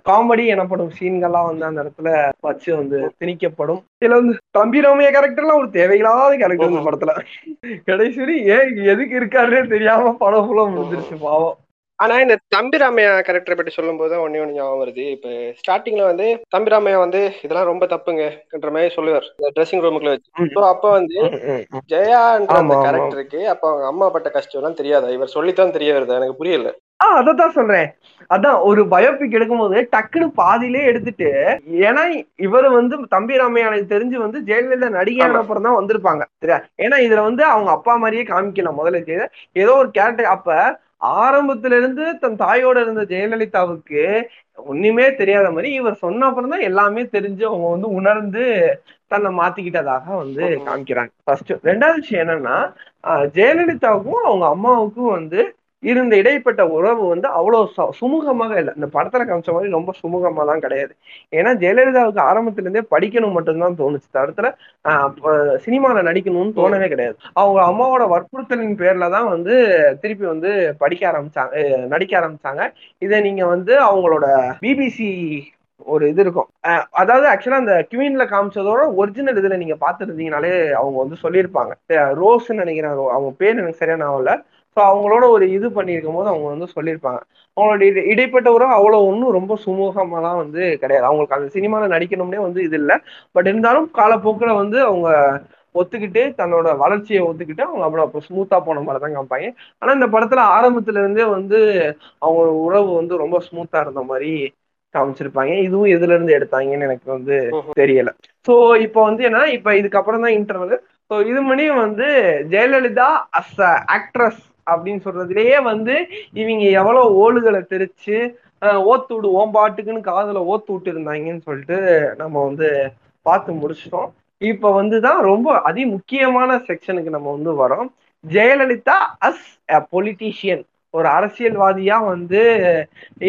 காமெடி எனப்படும் சீன்கள்லாம் வந்து அந்த இடத்துல வச்சு வந்து திணிக்கப்படும். இதுல வந்து தம்பி ராமைய கேரக்டர்லாம் ஒரு தேவையில்லாத கேரக்டர் இந்த. படத்துல. கடைசி ஏன் எதுக்கு இருக்காருன்னே தெரியாம படம் ஃபுல்லா முடிஞ்சிருச்சு பாவம். ஆனா இந்த தம்பிராமையா கேரக்டரை பற்றி சொல்லும் போது ஒன்னே ஒண்ணு ஞாபகம் வருது இப்ப ஸ்டார்டிங்ல வந்து தம்பிராமையா வந்து இதெல்லாம் ரொம்ப தப்புங்கன்ற மாதிரி சொல்லுவார் ட்ரெஸ்ஸிங் ரூமுக்குள்ள வச்சு. ஸோ அப்ப வந்து. ஜெயான்ற அந்த. கேரக்டருக்கு அப்ப அவங்க அம்மா பட்ட கஷ்டம் எல்லாம் தெரியாதா இவர் சொல்லித்தான் தெரிய வருது எனக்கு புரியல ஆ அதத்தான் சொல்றேன் அதான் ஒரு பயோபிக் எடுக்கும்போது டக்குன்னு பாதியிலே எடுத்துட்டு ஏன்னா இவர் வந்து தம்பி ராமையானுக்கு தெரிஞ்சு வந்து ஜெயலலிதா நடிகையான. அப்புறம் தான் வந்திருப்பாங்க சரியா ஏன்னா இதுல வந்து அவங்க அப்பா மாதிரியே காமிக்கல முதல்ல ஏதோ ஒரு கேரக்டர் அப்ப ஆரம்பத்துல இருந்து தன் தாயோட இருந்த ஜெயலலிதாவுக்கு ஒண்ணுமே தெரியாத மாதிரி இவர் சொன்ன அப்புறம் தான் எல்லாமே தெரிஞ்சு அவங்க வந்து உணர்ந்து தன்னை மாத்திக்கிட்டதாக வந்து காமிக்கிறாங்க. ஃபர்ஸ்ட் ரெண்டாவது விஷயம் என்னன்னா ஜெயலலிதாவுக்கும் அவங்க அம்மாவுக்கும் வந்து இருந்த இடைப்பட்ட உறவு வந்து அவ்வளோ சுமூகமாக இல்லை. இந்த படத்துல காமிச்ச மாதிரி ரொம்ப சுமூகமாலாம் கிடையாது. ஏன்னா ஜெயலலிதாவுக்கு ஆரம்பத்துல இருந்தே படிக்கணும் மட்டும்தான் தோணுச்சு. தடத்துல சினிமால நடிக்கணும்னு தோணவே கிடையாது. அவங்க அம்மாவோட வற்புறுத்தலின் பேர்ல தான் வந்து திருப்பி வந்து படிக்க ஆரம்பிச்சாங்க நடிக்க ஆரம்பிச்சாங்க. இதை நீங்க வந்து அவங்களோட பிபிசி ஒரு இது இருக்கும். அதாவது ஆக்சுவலா அந்த கிவீன்ல காமிச்சதோட ஒரிஜினல் இதுல நீங்க பாத்துருந்தீங்கனாலே அவங்க வந்து சொல்லியிருப்பாங்க. ரோஸ்ன்னு நினைக்கிறேன். அவங்க பேர் எனக்கு சரியான ஆகல ஸோ அவங்களோட ஒரு இது பண்ணியிருக்கும் போது அவங்க வந்து சொல்லியிருப்பாங்க. அவங்களோட இடை இடைப்பட்ட உறவு அவ்வளோ ஒன்றும் ரொம்ப சுமூகமாலாம் வந்து கிடையாது. அவங்களுக்கு அந்த சினிமாவில் நடிக்கணும்னே வந்து இது இல்லை. பட் இருந்தாலும் காலப்போக்கில் வந்து அவங்க ஒத்துக்கிட்டு தன்னோட வளர்ச்சியை ஒத்துக்கிட்டு அவங்க அப்புறம் அப்புறம் ஸ்மூத்தா போன மாதிரி தான் காமிப்பாங்க. ஆனா இந்த படத்துல ஆரம்பத்துல இருந்தே வந்து அவங்க உறவு வந்து ரொம்ப ஸ்மூத்தா இருந்த மாதிரி காமிச்சிருப்பாங்க. இதுவும் எதுல இருந்து எடுத்தாங்கன்னு எனக்கு வந்து தெரியல. சோ இப்போ வந்து என்ன இப்ப இதுக்கப்புறம் தான் இன்டர்வல் ஸோ இது மணியும் வந்து ஜெயலலிதா அஸ் அ ஆக்ட்ரஸ் அப்படின்னு சொல்றதுலயே வந்து இவங்க எவ்வளவு ஓடுகளை தெரிச்சு ஓத்து விடு ஓம்பாட்டுக்குன்னு காதுல ஓத்து விட்டு இருந்தாங்கன்னு சொல்லிட்டு நம்ம வந்து பார்த்து முடிச்சிட்டோம். இப்ப வந்துதான் ரொம்ப அதி முக்கியமான செக்ஷனுக்கு நம்ம வந்து வரோம். Jayalalithaa as a politician. ஒரு அரசியல்வாதியா வந்து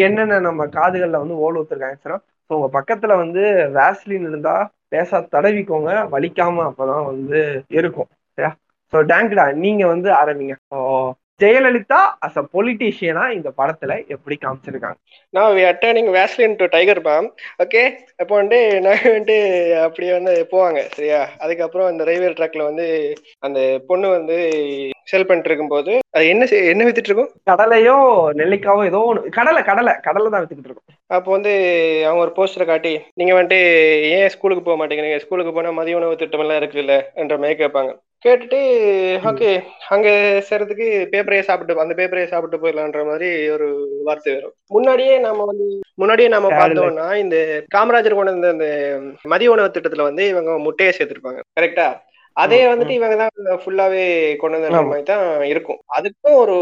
என்னென்ன நம்ம காதுகள்ல வந்து ஓடு ஊத்துருக்காங்க சார்? ஸோ உங்க பக்கத்துல வந்து வேஸ்லின் இருந்தா பேச தடவிக்கோங்க. வலிக்காம அப்பதான் வந்து இருக்கும். சரியா? ஸோ டேங்க்டா நீங்க வந்து ஆரம்பிங்க. ஜெயலலிதா அஸ் அ பொலிட்டீஷியனா இந்த படத்துல எப்படி காமிச்சிருக்காங்க? நான் we அட்டர்னிங் Vaseline to Tiger Balm okay அப்போ வந்து நான் வந்துட்டு அப்படியே வந்து போவாங்க சரியா? அதுக்கப்புறம் அந்த ரயில்வே ட்ராக்ல வந்து அந்த பொண்ணு வந்து செல் பண்ணிட்டு இருக்கும்போது அது என்ன என்ன வித்துட்டு இருக்கும் கடலையோ நெல்லிக்காவோ ஏதோ ஒன்று கடலை கடலை. கடலை தான் வித்துக்கிட்டு இருக்கும் அப்போ வந்து அவங்க ஒரு போஸ்டரை காட்டி நீங்க வந்துட்டு ஏன் ஸ்கூலுக்கு போக மாட்டேங்கிறீங்க? ஸ்கூலுக்கு போனா மதிய உணவு திட்டம் எல்லாம் இருக்குல்ல? என்ற மாதிரி கேட்பாங்க. கேட்டுட்டு ஓகே அங்க சேர்றதுக்கு பேப்பரையே சாப்பிட்டு அந்த பேப்பரையே சாப்பிட்டு போயிடலான்ற மாதிரி ஒரு வார்த்தை வரும். முன்னாடியே நாம வந்து முன்னாடியே நாம பார்த்தோம்னா இந்த காமராஜர் கொண்டு வந்த இந்த மதிய உணவு திட்டத்துல வந்து இவங்க முட்டையை சேர்த்திருப்பாங்க. கரெக்டா அதே வந்துட்டு இவங்க தான் ஃபுல்லாவே கொண்டு வந்த மாதிரி தான் இருக்கும். அதுக்கும் ஒரு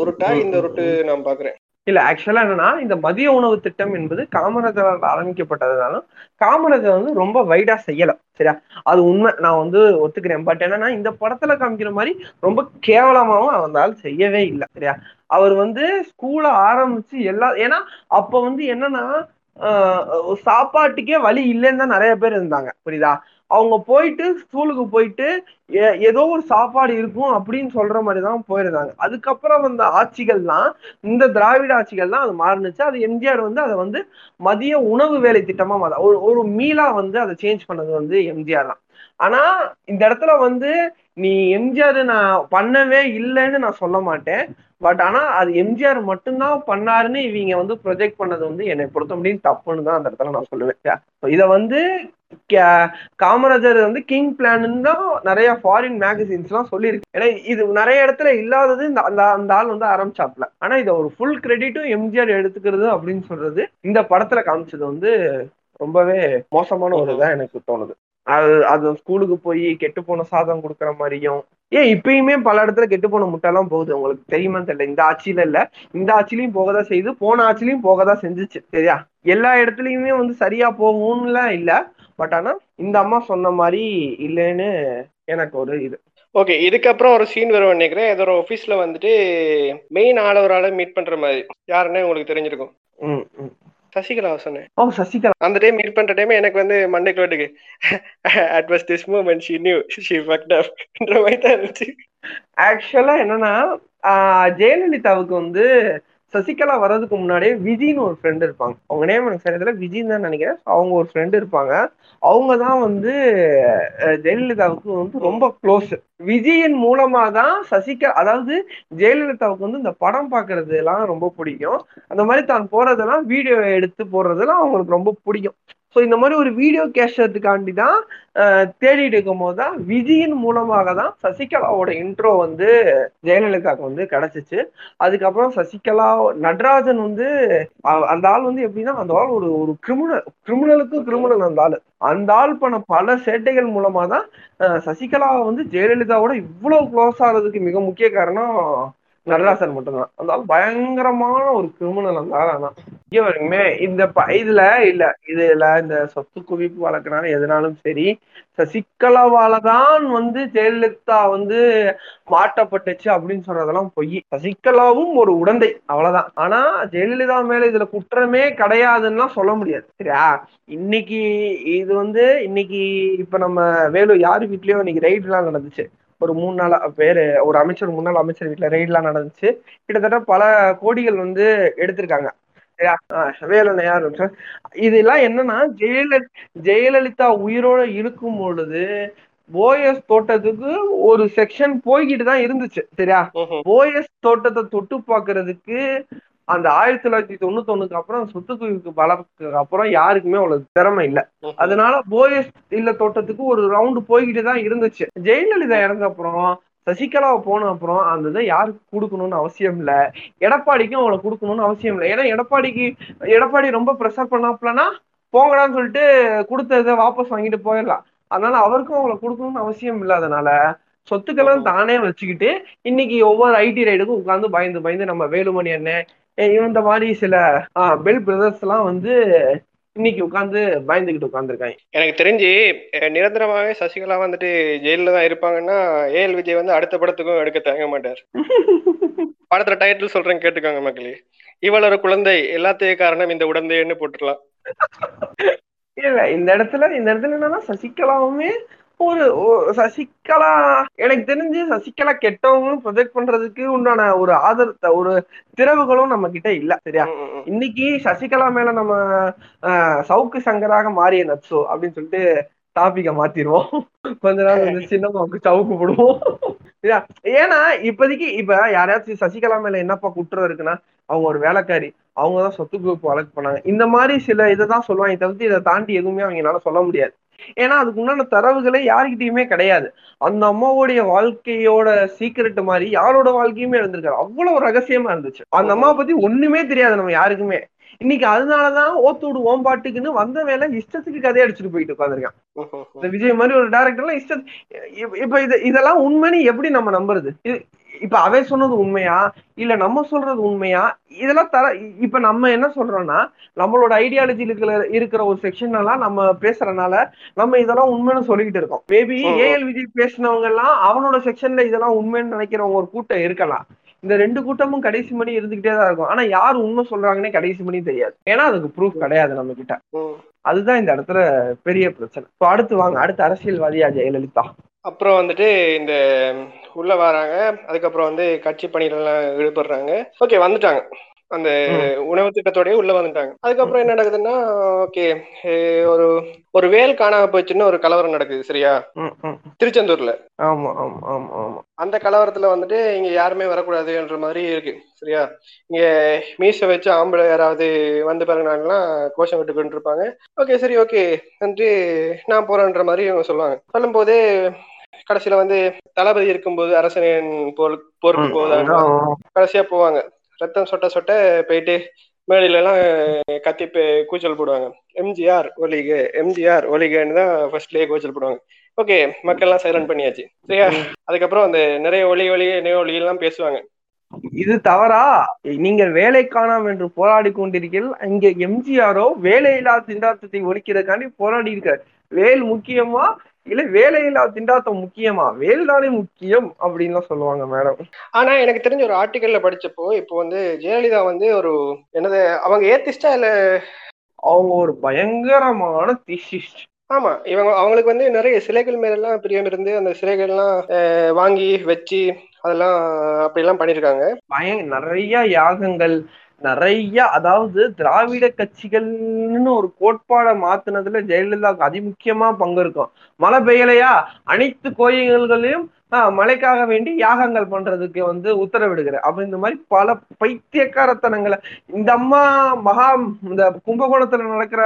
உருட்டா இந்த உருட்டு நான் பாக்குறேன். இல்ல ஆக்சுவலா என்னன்னா இந்த மதிய உணவு திட்டம் என்பது காமராஜரால் ஆரம்பிக்கப்பட்டதுனாலும் காமராஜர் வந்து ரொம்ப வைடா செய்யல சரியா? அது உண்மை நான் வந்து ஒத்துக்கிறேன். பட் என்னன்னா இந்த படத்துல காமிக்கிற மாதிரி ரொம்ப கேவலமாவும் அவந்தால் செய்யவே இல்லை சரியா? அவர் வந்து ஸ்கூலை ஆரம்பிச்சு எல்லா ஏன்னா அப்ப வந்து என்னன்னா சாப்பாட்டுக்கே வழி இல்லைன்னு தான் நிறைய பேர் இருந்தாங்க புரியுதா? அவங்க போயிட்டு ஸ்கூலுக்கு போயிட்டு ஏதோ ஒரு சாப்பாடு இருக்கும் அப்படின்னு சொல்ற மாதிரி தான் போயிருந்தாங்க. அதுக்கப்புறம் வந்த ஆட்சிகள்லாம் இந்த திராவிட ஆட்சிகள் தான் அது மாறினுச்சு. அது எம்ஜிஆர் வந்து அதை வந்து மதிய உணவு வேலை திட்டமா மாற ஒரு ஒரு மீலா வந்து அதை சேஞ்ச் பண்ணது வந்து எம்ஜிஆர் தான். ஆனா இந்த இடத்துல வந்து நீ எம்ஜிஆர் நான் பண்ணவே இல்லைன்னு நான் சொல்ல மாட்டேன். பட் ஆனா அது எம்ஜிஆர் மட்டும்தான் பண்ணாருன்னு இவங்க வந்து ப்ரொஜெக்ட் பண்ணது வந்து என்னை பொறுத்த முடியும் தப்புன்னு தான் அந்த இடத்துல நான் சொல்லுவேன். இதை வந்து காமராஜர் வந்து கிங் பிளான் தான் நிறைய ஃபாரின் மேகசின்ஸ் எல்லாம் சொல்லியிருக்கு. ஏன்னா இது நிறைய இடத்துல இல்லாதது இந்த அந்த அந்த ஆள் வந்து ஆரம்பிச்சாப்ல ஆனா இதை ஒரு ஃபுல் கிரெடிட்டும் எம்ஜிஆர் எடுத்துக்கிறது அப்படின்னு சொல்றது இந்த படத்துல காமிச்சது வந்து ரொம்பவே மோசமான ஒரு இதான் எனக்கு தோணுது. அது அது ஸ்கூலுக்கு போய் கெட்டு போன சாதம் கொடுக்குற மாதிரியும் ஏன் இப்பயுமே பல இடத்துல கெட்டு போன முட்டைலாம் போகுது உங்களுக்கு தெரியுமா தெரியல. இந்த ஆட்சியில இல்ல. இந்த ஆட்சிலையும் போகதான் செய்யுது போன ஆட்சிலையும் போகதான் செஞ்சுச்சு. சரியா? எல்லா இடத்துலயுமே வந்து சரியா போகும்லாம் இல்ல. பட் ஆனா இந்த அம்மா சொன்ன மாதிரி இல்லைன்னு எனக்கு ஒரு இது. ஓகே இதுக்கப்புறம் ஒரு சீன் வரும் நினைக்கிறேன். ஏதோ ஒரு ஆஃபீஸ்ல வந்துட்டு மெயின் ஆளவரால மீட் பண்ற மாதிரி. யாருன்னு உங்களுக்கு தெரிஞ்சிருக்கும். சசிகலா சொன்னேன். ஓ சசிகலா. அந்த டைம் மீட் பண்ற டைம் எனக்கு வந்து மண்டை கோட்டுக்கு at was this moment she knew she fucked அப்ன்ற மாதிரி தான் இருந்துச்சு. ஆக்சுவலா என்னன்னா ஜெயலலிதாவுக்கு வந்து சசிகலா வர்றதுக்கு முன்னாடியே விஜின்னு ஒரு ஃப்ரெண்ட் இருப்பாங்க. அவங்க நேம் எனக்கு சரியில்ல விஜின்னு தான் நினைக்கிறேன். அவங்க ஒரு ஃப்ரெண்ட் இருப்பாங்க. அவங்க தான் வந்து ஜெயலலிதாவுக்கு வந்து ரொம்ப க்ளோஸ் விஜயின் மூலமா தான் சசிகலா அதாவது ஜெயலலிதாவுக்கு வந்து இந்த படம் பாக்குறது எல்லாம் ரொம்ப பிடிக்கும். அந்த மாதிரி தான் போறதெல்லாம் வீடியோ எடுத்து போடுறதெல்லாம் அவங்களுக்கு ரொம்ப பிடிக்கும். ஸோ இந்த மாதிரி ஒரு வீடியோ கேஷத்துக்காண்டி தான் தேடிட்டு இருக்கும் போது தான் விஜயின் மூலமாக தான் சசிகலாவோட இன்ட்ரோ வந்து ஜெயலலிதாவுக்கு வந்து கிடைச்சிச்சு. அதுக்கப்புறம் சசிகலா நடராஜன் வந்து அந்த ஆள் வந்து எப்படின்னா அந்த ஆள் ஒரு ஒரு கிரிமினல் கிரிமினலுக்கும் கிரிமினல் அந்த ஆள். அந்த ஆள் பண்ண பல சேட்டைகள் மூலமா தான் சசிகலா வந்து ஜெயலலிதாவோட இவ்வளவு க்ளோஸ் ஆகிறதுக்கு மிக முக்கிய காரணம் நடராசன் மட்டும்தான். அந்த ஆள் பயங்கரமான ஒரு கிரிமினல் அந்த ஆள் ஆனா. இவருமே இந்த இதுல இல்ல இதுல இந்த சொத்து குவிப்பு வழக்கினாலும் எதுனாலும் சரி சசிகலாவாலதான் வந்து ஜெயலலிதா வந்து மாட்டப்பட்டுச்சு அப்படின்னு சொல்றதெல்லாம் பொய். சசிகலாவும் ஒரு உடந்தை அவ்வளவுதான். ஆனா ஜெயலலிதா மேல இதுல குற்றமே கிடையாதுன்னா சொல்ல முடியாது. சரியா? இன்னைக்கு இது வந்து இன்னைக்கு இப்ப நம்ம வேலு யாரு வீட்லயோ இன்னைக்கு ரைட் எல்லாம் நடந்துச்சு. ஒரு மூணு நாள் பேரு ஒரு அமைச்சர் முன்னாள் அமைச்சர் வீட்டுல ரெய்ட் எல்லாம் நடந்துச்சு. கிட்டத்தட்ட பல கோடிகள் வந்து எடுத்திருக்காங்க. வேலுன்னு யாரு இதெல்லாம் என்னன்னா ஜெயலலிதா ஜெயலலிதா உயிரோட இருக்கும் பொழுது போயஸ் தோட்டத்துக்கு ஒரு செக்ஷன் போய்கிட்டு தான் இருந்துச்சு சரியா? போயஸ் தோட்டத்தை தொட்டு பாக்குறதுக்கு அந்த ஆயிரத்தி தொள்ளாயிரத்தி தொண்ணூத்தி ஒண்ணுக்கு அப்புறம் சொத்து குவிப்பு வளர்க்கு அப்புறம் யாருக்குமே அவ்வளவு திறமை இல்ல. அதனால போயஸ் இல்ல தோட்டத்துக்கு ஒரு ரவுண்டு போய்கிட்டு தான் இருந்துச்சு. ஜெயலலிதா இறந்த அப்புறம் சசிகலா போன அப்புறம் அந்த இதை யாருக்கு கொடுக்கணும்னு அவசியம் இல்ல. எடப்பாடிக்கும் அவளை கொடுக்கணும்னு அவசியம் இல்லை. ஏன்னா எடப்பாடிக்கு எடப்பாடி ரொம்ப ப்ரெஷர் பண்ணாப்லனா போங்கடான்னு சொல்லிட்டு கொடுத்ததை வாபஸ் வாங்கிட்டு போயிடலாம். அதனால அவருக்கும் அவங்களை கொடுக்கணும்னு அவசியம் இல்லாதனால சொத்துக்கெல்லாம் தானே வச்சுக்கிட்டு இன்னைக்கு ஒவ்வொரு ஐடி ரைடுக்கும் உட்காந்து பயந்து பயந்து நம்ம வேலுமணி அண்ணன் இந்த மாதிரி சில பெல் பிரதர்ஸ் எல்லாம் வந்து இன்னைக்கு உட்காந்து பயந்துகிட்டு உட்காந்துருக்காங்க எனக்கு தெரிஞ்சு நிரந்தரமாவே சசிகலா வந்துட்டு ஜெயில தான் இருப்பாங்கன்னா ஏஎல் விஜய் வந்து அடுத்த படத்துக்கும் எடுக்க தயங்க மாட்டார். (laughs) படத்துல டைட்டில் சொல்றேன் கேட்டுக்கோங்க மக்களே. இவளோட குழந்தை எல்லாத்தையும் காரணம் இந்த உடந்தைன்னு போட்டுடலாம். (laughs) இல்ல இந்த இடத்துல இந்த இடத்துல என்னன்னா சசிகலாவுமே ஒரு சசிகலா எனக்கு தெரிஞ்சு சசிகலா கெட்டவங்களும் ப்ரொஜெக்ட் பண்றதுக்கு உண்டான ஒரு ஆதரத்தை ஒரு திறவுகளும் நம்ம கிட்ட இல்ல சரியா? இன்னைக்கு சசிகலா மேல நம்ம சவுக்கு சங்கராக மாறிய நட்சோ அப்படின்னு சொல்லிட்டு டாபிக்க மாத்திருவோம். கொஞ்ச நாள் வந்து (laughs) சின்னம்மாவுக்கு சவுக்கு போடுவோம். ஏன்னா இப்போதைக்கு இப்ப யாராச்சும் சசிகலா மேல என்னப்பா குற்றம் இருக்குன்னா அவங்க ஒரு வேலைக்காரி. அவங்கதான் சொத்து குவிப்பு வழக்கு பண்ணாங்க. இந்த மாதிரி சில இதை தான் சொல்லுவாங்க தவிர்த்து இதை தாண்டி எதுவுமே அவங்களால சொல்ல முடியாது. ஏன்னா அதுக்கு உண்டான தரவுகளே யாருக்கிட்டயுமே கிடையாது. அந்த அம்மாவுடைய வாழ்க்கையோட சீக்கிரட் மாதிரி யாரோட வாழ்க்கையுமே இருந்திருக்காரு அவ்வளவு ரகசியமா இருந்துச்சு. அந்த அம்மாவை பத்தி ஒண்ணுமே தெரியாது நம்ம யாருக்குமே. இன்னைக்கு அதனாலதான் ஓத்தோடு ஓம்பாட்டுக்குன்னு வந்த வேலை இஷ்டத்துக்கு கதையை அடிச்சுட்டு போயிட்டு உட்காந்துருக்கான் இந்த விஜய் மாதிரி ஒரு டேரக்டர்லாம் இஷ்ட இப்ப இது இதெல்லாம் உண்மைன்னு எப்படி நம்ம நம்புறது? இப்ப அவை சொன்னது உண்மையா? இல்ல நம்ம சொல்றது உண்மையா? இதெல்லாம் தர இப்ப நம்ம என்ன சொல்றோம்னா நம்மளோட ஐடியாலஜி இருக்கிற இருக்கிற ஒரு செக்ஷன் எல்லாம் நம்ம பேசுறதுனால நம்ம இதெல்லாம் உண்மைன்னு சொல்லிக்கிட்டு இருக்கோம். மேபி ஏஎல் விஜய் பேசினவங்க எல்லாம் அவனோட செக்ஷன்ல இதெல்லாம் உண்மைன்னு நினைக்கிறவங்க ஒரு கூட்டம் இருக்கலாம். இந்த ரெண்டு கூட்டமும் கடைசி மணி இருந்துகிட்டே தான் இருக்கும். ஆனா யார் உண்மை சொல்றாங்கன்னே கடைசி மணி தெரியாது. ஏன்னா அதுக்கு ப்ரூஃப் கிடையாது நம்ம கிட்ட அதுதான் இந்த இடத்துல பெரிய பிரச்சனை. இப்போ அடுத்து வாங்க. அடுத்த அரசியல்வாதியா ஜெயலலிதா? அப்புறம் வந்துட்டு இந்த உள்ள வராங்க. அதுக்கப்புறம் வந்து கட்சி பணிகள்லாம் ஈடுபடுறாங்க. ஓகே வந்துட்டாங்க. அந்த உணவு திட்டத்தோடய உள்ள வந்துட்டாங்க. அதுக்கப்புறம் என்ன நடக்குதுன்னா ஓகே ஒரு ஒரு வேல் காணாம போச்சுன்னு ஒரு கலவரம் நடக்குது சரியா? திருச்செந்தூர்ல. ஆமா ஆமா ஆமா ஆமா. அந்த கலவரத்துல வந்துட்டு இங்க யாருமே வரக்கூடாதுன்ற மாதிரி இருக்கு சரியா? இங்க மீச வச்சு ஆம்பளை யாராவது வந்து பாருங்கலாம் கோஷம் விட்டுக்கிட்டு இருப்பாங்க ஓகே சரி ஓகே வந்து நான் போறேன்ற மாதிரி இவங்க சொல்லுவாங்க. சொல்லும் போதே கடைசியில வந்து தளபதி இருக்கும்போது அரசனின் போர் போருக்கு போவதாக கடைசியா போவாங்க. ரத்தம் சொட்ட சொட்ட போயிட்டு மேடையில எல்லாம் கத்தி கூச்சல் போடுவாங்க. எம்ஜிஆர் ஒலிக எம்ஜிஆர் ஒலிகன்னு தான் ஃபர்ஸ்ட்லயே கூச்சல் போடுவாங்க. ஓகே மக்கள் எல்லாம் சைலண்ட் பண்ணியாச்சு. சரியா? அதுக்கப்புறம் அந்த நிறைய ஒலி ஒலி நிறைய ஒலி எல்லாம் பேசுவாங்க. இது தவறா? நீங்கள் வேலை காணாம் என்று போராடி கொண்டிருக்கிறீர்கள். இங்க எம்ஜிஆரோ வேலையில்லா திண்டாட்டத்தை ஒழிக்கிறதுக்காண்டி போராடி இருக்காரு வேல் முக்கியமா? இல்ல வேலையில்லா திண்டாட்டம் முக்கியமா? வேல் தானே முக்கியம் அப்படின்னு சொல்லுவாங்க மேடம். ஆனா எனக்கு தெரிஞ்ச ஒரு ஆர்டிக்கல்ல படிச்சப்போ இப்போ வந்து ஜெயலலிதா வந்து ஒரு என்னது அவங்க ஏத்திஸ்டா இல்ல? அவங்க ஒரு பயங்கரமான திசிஸ்ட் ஆமா இவங்க அவங்களுக்கு வந்து நிறைய சிலைகள் மேலாம் பிரியம் இருந்து அந்த சிலைகள்லாம் வாங்கி வச்சு அதெல்லாம் அப்படிலாம் பண்ணிருக்காங்க. பய நிறைய யாகங்கள் நிறைய அதாவது திராவிட கட்சிகள்னு ஒரு கோட்பாடை மாத்தினதுல ஜெயலலிதாவுக்கு அதிமுக்கியமா பங்கு இருக்கும். மழை பெய்யலையா? அனைத்து கோயில்களையும் மழைக்காக வேண்டி யாகங்கள் பண்றதுக்கு வந்து உத்தரவிடுகிற அப்ப இந்த மாதிரி பல பைத்தியக்காரத்தனங்களை இந்த அம்மா மகா இந்த கும்பகோணத்துல நடக்கிற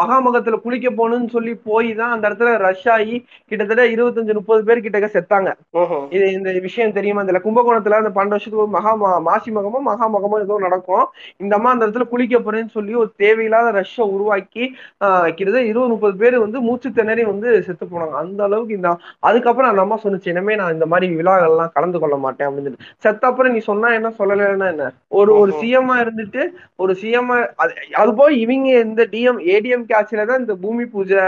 மகாமகத்துல குளிக்க போகணும்னு சொல்லி போய் தான் அந்த இடத்துல ரஷ் ஆகி கிட்டத்தட்ட இருபத்தஞ்சு முப்பது பேர் கிட்ட செத்தாங்க இது இந்த விஷயம் தெரியுமா? இந்த கும்பகோணத்துல அந்த பன்னெண்டு வருஷத்துக்கு மகா மாசி மகமோ மகா மகமோ ஏதோ நடக்கும். இந்த அம்மா அந்த இடத்துல குளிக்க போறேன்னு சொல்லி ஒரு தேவையில்லாத ரஷ்ஷை உருவாக்கி கிட்டத்தட்ட இருபது முப்பது பேர் வந்து மூச்சு திணறி வந்து செத்து போனாங்க. அந்த அளவுக்கு இந்த அதுக்கப்புறம் அந்த அம்மா சொன்னிச்சு இனிமே நான் இந்த மாதிரி விழாக்கள்லாம் கலந்து கொள்ள மாட்டேன் அப்படின்னு செத்த அப்புறம் நீ சொன்னா என்ன சொல்லலைன்னா என்ன? ஒரு ஒரு சிஎம்மா இருந்துட்டு ஒரு சிஎம் அது அது போய் இவங்க இந்த டிஎம் ஏடிஎம் ஆட்சியில தான் இந்த பூமி பூஜை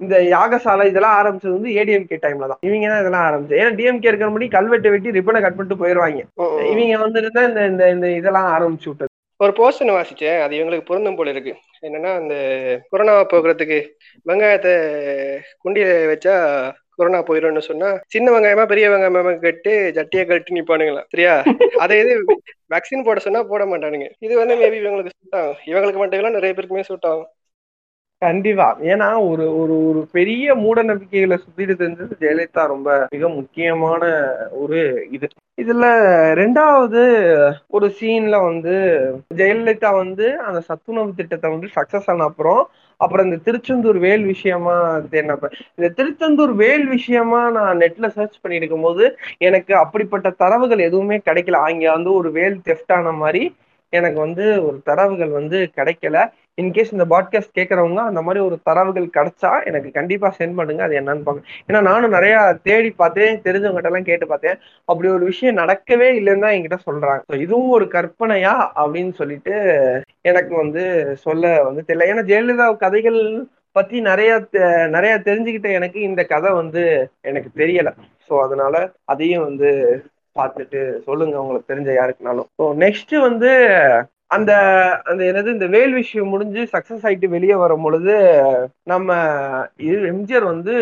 இந்த யாகசாலை இதெல்லாம் ஆரம்பிச்சது வந்து ஏடிஎம்கே டைம்ல தான். இவங்க தான் இதெல்லாம் ஆரம்பிச்சு ஏன்னா டிஎம்கே இருக்கிற முடி கல்வெட்டை வெட்டி ரிப்பனை கட் பண்ணிட்டு போயிருவாங்க. இவங்க வந்துட்டு தான் இந்த இந்த இதெல்லாம் ஆரம்பிச்சு விட்டது. ஒரு போஸ்ட் வாசிச்சேன். அது இவங்களுக்கு பொருந்தும் போல இருக்கு. என்னன்னா அந்த கொரோனாவை போக்குறதுக்கு வெங்காயத்தை குண்டியில வச்சா கொரோனா போயிடும்னு சொன்னா சின்ன வெங்காயமா பெரிய வெங்காயமா கட்டு ஜட்டியை கட்டு நிப்பானுங்களா? சரியா? அதை இது வேக்சின் போட சொன்னா போட மாட்டானுங்க. இது வந்து மேபி இவங்களுக்கு சூட் ஆகும். இவங்களுக்கு மட்டும் இல்ல நிறைய பேருக்குமே சூட் ஆகும். கண்டிப்பா. ஏன்னா ஒரு ஒரு ஒரு பெரிய மூட நம்பிக்கைகளை சுத்திட்டு தெரிஞ்சது ஜெயலலிதா ரொம்ப மிக முக்கியமான ஒரு இது. இதுல ரெண்டாவது ஒரு சீன்ல வந்து ஜெயலலிதா வந்து அந்த சத்துணவு திட்டத்தை வந்து சக்சஸ் ஆன அப்புறம் அப்புறம் இந்த திருச்செந்தூர் வேல் விஷயமா தேடினப்ப இந்த திருச்செந்தூர் வேல் விஷயமா நான் நெட்ல சர்ச் பண்ணிட்டு இருக்கும் போது எனக்கு அப்படிப்பட்ட தரவுகள் எதுவுமே கிடைக்கல. அங்க வந்து ஒரு வேல் தெஃப்டான ஆன மாதிரி எனக்கு வந்து ஒரு தரவுகள் வந்து கிடைக்கல. இன்கேஸ் இந்த பாட்காஸ்ட் கேட்குறவங்க அந்த மாதிரி ஒரு தரவுகள் கிடைச்சா எனக்கு கண்டிப்பா சென்ட் பண்ணுங்க அது என்னன்னு பாக்க ஏன்னா நானும் நிறைய தேடி பார்த்தேன் தெரிஞ்சவங்ககிட்ட எல்லாம் கேட்டு பார்த்தேன். அப்படி ஒரு விஷயம் நடக்கவே இல்லைன்னு தான் என்கிட்ட சொல்றாங்க. இதுவும் ஒரு கற்பனையா அப்படின்னு சொல்லிட்டு எனக்கு வந்து சொல்ல வந்து தெரியல ஏன்னா ஜெயலலிதா கதைகள் பத்தி நிறைய நிறைய தெரிஞ்சுக்கிட்ட எனக்கு இந்த கதை வந்து எனக்கு தெரியல. ஸோ அதனால அதையும் வந்து பார்த்துட்டு சொல்லுங்க உங்களுக்கு தெரிஞ்ச யாருக்குனாலும். ஸோ நெக்ஸ்ட் வந்து அந்த அந்த என்னது இந்த வேல் விஷயம் முடிஞ்சு சக்சஸ் ஆயிட்டு வெளியே வரும் பொழுது நம்ம எம்ஜிஆர் வந்து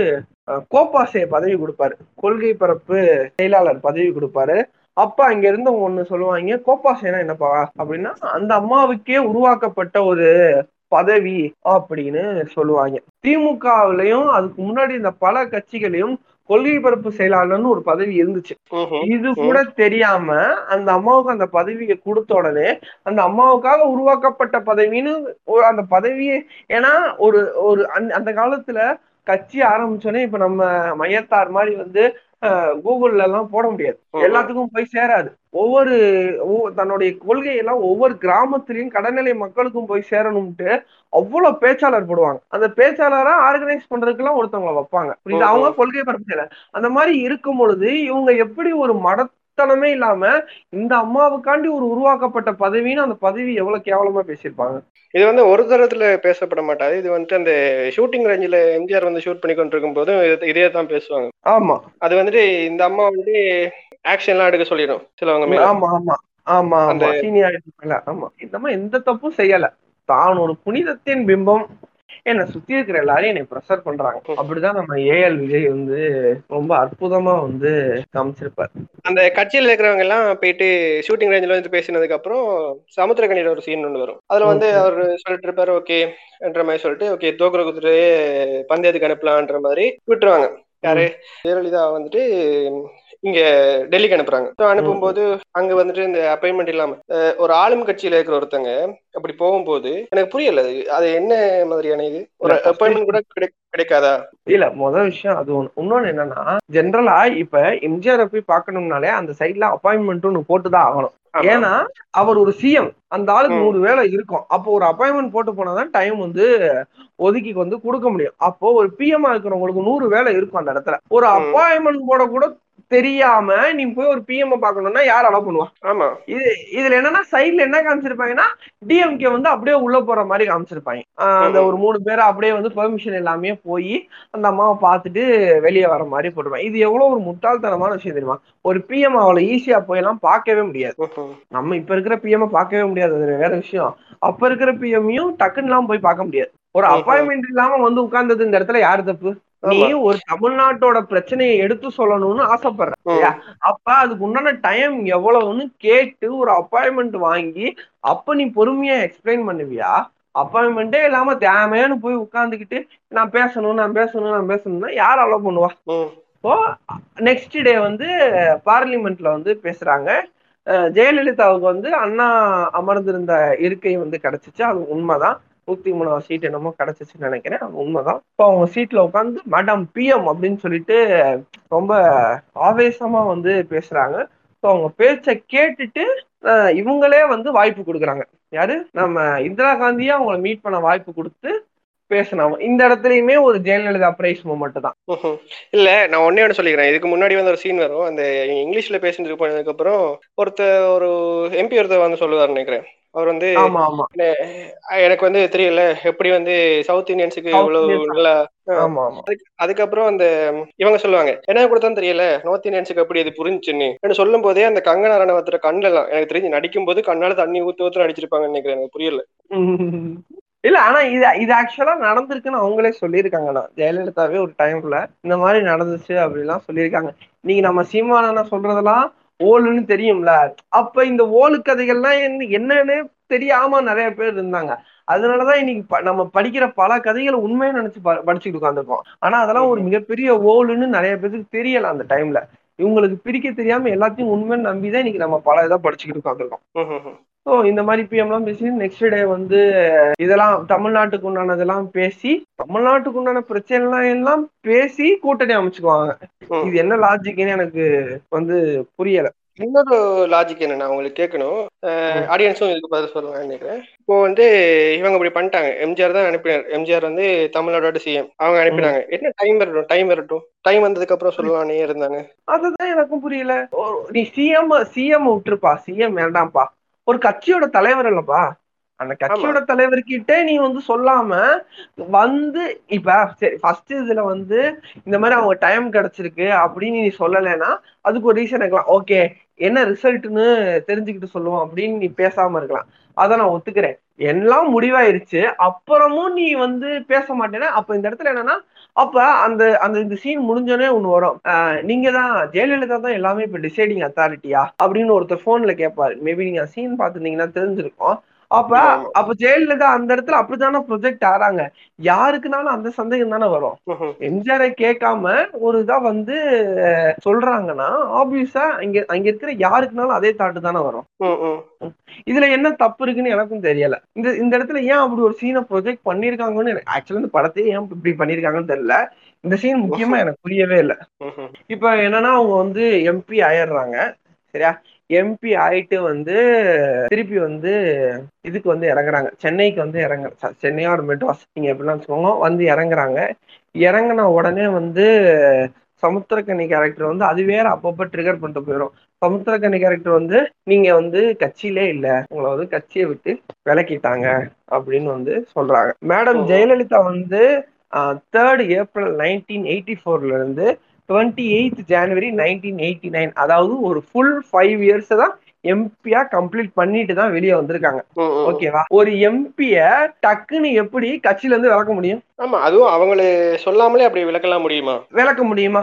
கோப்பாசே பதவி கொடுப்பாரு. கொள்கை பரப்பு செயலாளர் பதவி கொடுப்பாரு. அப்ப அங்க இருந்து ஒண்ணு சொல்லுவாங்க கோப்பாசேனா என்னப்பா அப்படின்னா அந்த அம்மாவுக்கே உருவாக்கப்பட்ட ஒரு பதவி அப்படின்னு சொல்லுவாங்க. திமுகவிலையும் அதுக்கு முன்னாடி இந்த பல கட்சிகளையும் கொள்கை பரப்பு செயலாளர்னு ஒரு பதவி இருந்துச்சு. இது கூட தெரியாம அந்த அம்மாவுக்கு அந்த பதவியை கொடுத்த உடனே அந்த அம்மாவுக்காக உருவாக்கப்பட்ட பதவின்னு அந்த பதவியே ஏன்னா ஒரு ஒரு அந்த காலத்துல கட்சி ஆரம்பிச்சோன்னே இப்ப நம்ம மையத்தார் மாதிரி வந்து கூகுள்ல எல்லாம் போட முடியாது. எல்லாத்துக்கும் போய் சேராது. ஒவ்வொரு தன்னுடைய கொள்கையெல்லாம் ஒவ்வொரு கிராமத்திலையும் கடநிலை மக்களுக்கும் போய் சேரணும்ட்டு அவ்வளவு பேச்சாளர் போடுவாங்க. அந்த பேச்சாளரா ஆர்கனைஸ் பண்றதுக்கு ஒருத்தவங்களை வைப்பாங்க. புரியுது? அவங்க கொள்கை பரப்பு அந்த மாதிரி இருக்கும் பொழுது இவங்க எப்படி ஒரு மட தனமே இல்லாம இந்த அம்மாவுக்காண்டி ஒரு உருவாக்கப்பட்ட பதவின்னு அந்த பதவி எவ்வளவு கேவலமா பேசியிருப்பாங்க? இது வந்து ஒரு தரத்துல பேசப்பட மாட்டாது. இது வந்துட்டு அந்த ஷூட்டிங் ரேஞ்சில எம்ஜிஆர் வந்து ஷூட் பண்ணி கொண்டிருக்கும் போதும் இதே தான் பேசுவாங்க. ஆமா. அது வந்துட்டு இந்த அம்மா வந்து ஆக்ஷன் எல்லாம் எடுக்க சொல்லிடும். சிலவங்க ஆமா ஆமா ஆமா ஆமா. சீனியாரிட்டி ஆமா. இந்த மாதிரி எந்த தப்பும் செய்யல. தான் ஒரு புனிதத்தின் பிம்பம். என்னை சுத்தி இருக்கிற எல்லாரையும் என்னை ப்ரெஷர் பண்றாங்க. அப்படிதான் நம்ம ஏஎல் விஜய் வந்து ரொம்ப அற்புதமா வந்து காமிச்சிருப்பார். அந்த கட்சியில் இருக்கிறவங்க எல்லாம் போயிட்டு ஷூட்டிங் ரேஞ்சில் வந்து பேசினதுக்கு அப்புறம் சமுத்திரக்கணியில ஒரு சீன் ஒன்று வரும். அதுல வந்து அவர் சொல்லிட்டு இருப்பாரு ஓகே என்ற மாதிரி சொல்லிட்டு ஓகே தோக்குற குதிரையே பந்தயத்துக்கு அனுப்பலான்ற மாதிரி விட்டுருவாங்க. யாரு? ஜெயலலிதா வந்துட்டு இங்க டெல்லிக்கு அனுப்புறாங்க. ஸோ அனுப்பும்போது அங்க வந்துட்டு இந்த அப்பாயின்மெண்ட் இல்லாம ஒரு ஆளும் கட்சியில இருக்கிற ஒருத்தங்க அப்படி போகும்போது எனக்கு புரியல அது என்ன மாதிரியான இது? ஒரு அப்பாயின்மெண்ட் கூட கிடைக்காதா? இல்ல முதல் விஷயம் அது ஒண்ணு. இன்னொன்னு என்னன்னா ஜென்ரலா இப்ப எம்ஜிஆர் போய் பாக்கணும்னாலே அந்த சைட்ல அப்பாயின்மெண்ட் ஒண்ணு போட்டுதான் ஆகணும். ஏன்னா அவர் ஒரு சிஎம் அந்த ஆளுக்கு நூறு வேலை இருக்கும். அப்போ ஒரு அப்பாயின்மெண்ட் போட்டு போனாதான் டைம் வந்து ஒதுக்கி வந்து கொடுக்க முடியும். அப்போ ஒரு பிஎம்ஆ இருக்கிறவங்களுக்கு நூறு வேலை இருக்கும் அந்த இடத்துல. ஒரு அப்பாயின்மெண்ட் போட கூட தெரியாம நீ போய் ஒரு பிஎம் பாக்கணும்னா யார் அலோ பண்ணுவா? ஆமா. இது இதுல என்னன்னா சைட்ல என்ன காமிச்சிருப்பாங்கன்னா டிஎம்கே வந்து அப்படியே உள்ள போற மாதிரி காமிச்சிருப்பாங்க. அந்த ஒரு மூணு பேரை அப்படியே வந்து பெர்மிஷன் எல்லாமே போய் அந்த அம்மாவை பார்த்துட்டு வெளியே வர மாதிரி போட்டுருப்பாங்க. இது எவ்வளவு ஒரு முட்டாள்தனமான விஷயம் தெரியுமா? ஒரு பிஎம் அவ்வளவு ஈஸியா போயெல்லாம் பார்க்கவே முடியாது. நம்ம இப்ப இருக்கிற பிஎம் பார்க்கவே முடியாது. அது வேற விஷயம். அப்ப இருக்கிற பிஎம்மையும் டக்குன்னு எல்லாம் போய் பார்க்க முடியாது. ஒரு அப்பாயின்மெண்ட் இல்லாம வந்து உட்கார்ந்தது இந்த இடத்துல யாரு தப்பு? நீ ஒரு தமிழ்நாட்டோட பிரச்சனையை எடுத்து சொல்லணும்னு ஆசைப்படுற அப்ப அதுக்கு உண்டான டைம் எவ்வளவுன்னு கேட்டு ஒரு அப்பாயின்மெண்ட் வாங்கி அப்ப நீ பொறுமையா எக்ஸ்பிளைன் பண்ணுவியா? அப்பாயின்மெண்டே இல்லாம தேமையானு போய் உட்காந்துக்கிட்டு நான் பேசணும் நான் பேசணும் நான் பேசணும்னா யார் அலோவ் பண்ணுவா? ஸோ நெக்ஸ்ட் டே வந்து பார்லிமெண்ட்ல வந்து பேசுறாங்க. ஜெயலலிதாவுக்கு வந்து அண்ணா அமர்ந்திருந்த இருக்கை வந்து கிடைச்சிச்சு. அது உண்மைதான். நூத்தி மூணாவது சீட் என்னமோ கிடைச்சிச்சுன்னு நினைக்கிறேன். உண்மைதான். இப்போ அவங்க சீட்ல உட்காந்து மேடம் பிஎம் அப்படின்னு சொல்லிட்டு ரொம்ப ஆவேசமா வந்து பேசுறாங்க. ஸோ அவங்க பேச்சை கேட்டுட்டு இவங்களே வந்து வாய்ப்பு கொடுக்குறாங்க. யாரு? நம்ம இந்திரா காந்தியே அவங்கள மீட் பண்ண வாய்ப்பு கொடுத்து பேசினாங்க. இந்த இடத்துலயுமே ஒரு ஜெயலலிதா பிரைஸ் மூமெண்ட் தான் இல்ல நான் ஒன்னே ஒன்று சொல்லிக்கிறேன். இதுக்கு முன்னாடி வந்து ஒரு சீன் வரும். அந்த இங்கிலீஷ்ல பேசிட்டு போனதுக்கு அப்புறம் ஒருத்தர் ஒரு எம்பி ஒருத்தர் வந்து சொல்லுவார் நினைக்கிறேன். அவர் வந்து எனக்கு வந்து தெரியல எப்படி வந்து சவுத் இந்தியன்ஸுக்கு இவ்வளவு. நல்லா அதுக்கப்புறம் அந்த இவங்க சொல்லுவாங்க என்ன கூட தான் தெரியல நார்த் இந்தியன்ஸுக்கு எப்படி இது புரிஞ்சுன்னு சொல்லும் போதே அந்த கங்கனா ரணவத்திர கண்ணெல்லாம் எனக்கு தெரிஞ்சு நடிக்கும் போது கண்ணால தண்ணி ஊத்து ஊத்து நடிச்சிருப்பாங்கன்னு நினைக்கிறேன் எனக்கு புரியல. (laughs) இல்ல ஆனா இது இது ஆக்சுவலா நடந்திருக்குன்னு அவங்களே சொல்லியிருக்காங்கண்ணா ஜெயலலிதாவே ஒரு டைம்ல இந்த மாதிரி நடந்துச்சு அப்படிலாம் சொல்லியிருக்காங்க. நீங்க நம்ம சீமானண்ணா சொல்றதெல்லாம் ஓலுன்னு தெரியும்ல? அப்ப இந்த ஓலு கதைகள்லாம் என்னன்னு தெரியாம நிறைய பேர் இருந்தாங்க. அதனாலதான் இன்னைக்கு நம்ம படிக்கிற பல கதைகளை உண்மையை நினைச்சு ப- படிச்சுட்டு உட்காந்துருக்கோம் ஆனா அதெல்லாம் ஒரு மிகப்பெரிய ஓலுன்னு நிறைய பேருக்கு தெரியல அந்த டைம்ல இவங்களுக்கு பிரிக்க தெரியாம எல்லாத்தையும் உண்மைன்னு நம்பிதான் இன்னைக்கு நம்ம பல இதை படிச்சுக்கிட்டு உட்காந்துருக்கோம் ஸோ இந்த மாதிரி பிஎம்லாம் பேசி நெக்ஸ்ட் டே வந்து இதெல்லாம் தமிழ்நாட்டுக்கு உண்டானதெல்லாம் பேசி தமிழ்நாட்டுக்கு உண்டான பிரச்சனை எல்லாம் பேசி கூட்டணி அமைச்சுக்குவாங்க. இது என்ன லாஜிக்னு எனக்கு வந்து புரியல. இன்னொரு லாஜிக் என்னன்னா உங்களுக்கு கேட்கணும். ஆடியன்ஸும் இதுக்கு பதில் சொல்லுவாங்க நினைக்கிறேன். இப்போ வந்து இவங்க இப்படி பண்ணிட்டாங்க. எம்ஜிஆர் தான் அனுப்பினார் எம்ஜிஆர் வந்து தமிழ்நாடோட சிஎம் அவங்க அனுப்பினாங்க. என்ன டைம் வரட்டும் டைம் வரட்டும். டைம் வந்ததுக்கு அப்புறம் சொல்லலானே இருந்தாங்க. அதுதான் எனக்கும் புரியல. நீ சிஎம் சிஎம் விட்டுருப்பா. சிஎம் வேண்டாம்ப்பா. ஒரு கட்சியோட தலைவர் இல்லப்பா. அந்த கட்சியோட தலைவர்கிட்ட நீ வந்து சொல்லாம வந்து இப்ப சரி ஃபர்ஸ்ட் இதுல வந்து இந்த மாதிரி அவங்க டைம் கிடைச்சிருக்கு அப்படின்னு நீ சொல்லலைன்னா அதுக்கு ஒரு ரீசன் இருக்கலாம். ஓகே என்ன ரிசல்ட்னு தெரிஞ்சுக்கிட்டு சொல்லுவோம் அப்படின்னு நீ பேசாம இருக்கலாம். அதை நான் ஒத்துக்கிறேன். எல்லாம் முடிவாயிருச்சு. அப்புறமும் நீ வந்து பேச மாட்டேன்னா அப்ப இந்த இடத்துல என்னன்னா அப்ப அந்த அந்த இந்த சீன் முடிஞ்சோடனே ஒண்ணு வரும். ஆஹ் நீங்க தான் ஜெயலலிதா தான் எல்லாமே இப்ப டிசைடிங் அத்தாரிட்டியா அப்படின்னு ஒருத்தர் போன்ல கேட்பாரு மேபி நீங்க சீன் பாத்துருந்தீங்கன்னா தெரிஞ்சிருக்கும். அப்ப. அப்ப ஜெயலலிதா அந்த இடத்துல அப்படித்தானே ப்ரொஜெக்ட் ஆறாங்க யாருக்குனாலும் அந்த சந்தேகம் தானே வரும். எம்ஜிஆரை கேட்காம ஒரு இதா வந்து சொல்றாங்கன்னா ஆப்வியஸா இங்க அங்க இருக்கிற யாருக்குனாலும் அதே தாட்டு தானே வரும். இதுல என்ன தப்பு இருக்குன்னு எனக்கும் தெரியல இந்த இந்த இடத்துல ஏன் அப்படி ஒரு சீனை ப்ரொஜெக்ட் பண்ணிருக்காங்கன்னு ஆக்சுவலா இந்த படத்தையே ஏன் இப்படி பண்ணிருக்காங்கன்னு தெரியல இந்த சீன் முக்கியமா எனக்கு புரியவே இல்லை. இப்ப என்னன்னா அவங்க வந்து எம்பி ஆயிடுறாங்க சரியா எம்பி ஆயிட்டு வந்து திருப்பி வந்து இதுக்கு வந்து இறங்குறாங்க. சென்னைக்கு வந்து இறங்க சென்னையோட மெட்ராஸ் நீங்க எப்படிலாம் வச்சுக்கோங்க வந்து இறங்குறாங்க. இறங்குன உடனே வந்து சமுத்திரக்கனி கேரக்டர் வந்து அது வேற அப்பப்ப ட்ரிகர் பண்ணிட்டு போயிடும் சமுத்திரக்கனி கேரக்டர் வந்து நீங்க வந்து கட்சியிலே இல்ல உங்களை வந்து கட்சியை விட்டு விலக்கிட்டாங்க அப்படின்னு வந்து சொல்றாங்க. மேடம். ஜெயலலிதா வந்து தேர்ட் ஏப்ரல் நைன்டீன் எயிட்டி ஃபோர்ல இருந்து twenty eighth January nineteen eighty nine அதாவது ஒரு ஃபுல் ஃபைவ் இயர்ஸ் தான் எம்பியா கம்ப்ளீட் பண்ணிட்டு தான் வெளியே வந்திருக்காங்க. ஓகேவா ஒரு எம்பிய டக்குன்னு எப்படி கட்சியில இருந்து விளக்க முடியும்? ஆமா அதுவும் அவங்களே சொல்லாமலே அப்படி விளக்கலாம் முடியுமா? விளக்க முடியுமா.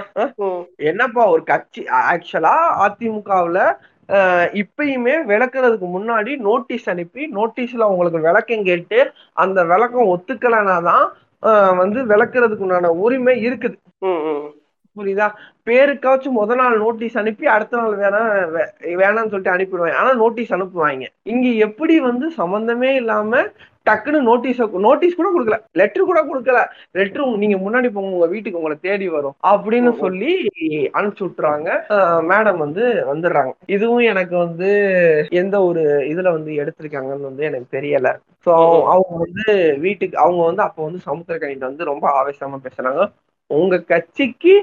என்னப்பா ஒரு கட்சி ஆக்சுவலா அதிமுகவுல இப்பயுமே விளக்குறதுக்கு முன்னாடி நோட்டீஸ் அனுப்பி நோட்டீஸ்ல உங்களுக்கு விளக்கம் கேட்டு அந்த விளக்கம் ஒத்துக்கலைன்னா தான் வந்து விளக்குறதுக்கு உண்டான உரிமை இருக்குது. புரியுதா? பேருக்காச்சும் முத நாள் நோட்டீஸ் அனுப்பி அடுத்த நாள் வேணா வேணாம்னு சொல்லிட்டு அனுப்பிடுவாங்க. ஆனா நோட்டீஸ் அனுப்புவாங்க. இங்க எப்படி வந்து சம்பந்தமே இல்லாம டக்குன்னு நோட்டீஸ் நோட்டீஸ் கூட கொடுக்கல. லெட்டர் கூட கொடுக்கல. லெட்டர் நீங்க முன்னாடி போங்க உங்க வீட்டுக்கு உங்களை தேடி வரும். அப்படின்னு. சொல்லி அனுப்பிச்சு விட்டுறாங்க. மேடம் வந்து வந்துடுறாங்க. இதுவும் எனக்கு வந்து எந்த ஒரு இதுல வந்து எடுத்திருக்காங்கன்னு வந்து எனக்கு தெரியல. ஸோ. அவங்க வந்து வீட்டுக்கு அவங்க வந்து அப்போ வந்து சமுத்திரக்கணிட்டு வந்து ரொம்ப ஆவேசமா பேசுறாங்க. உங்க கட்சிக்கு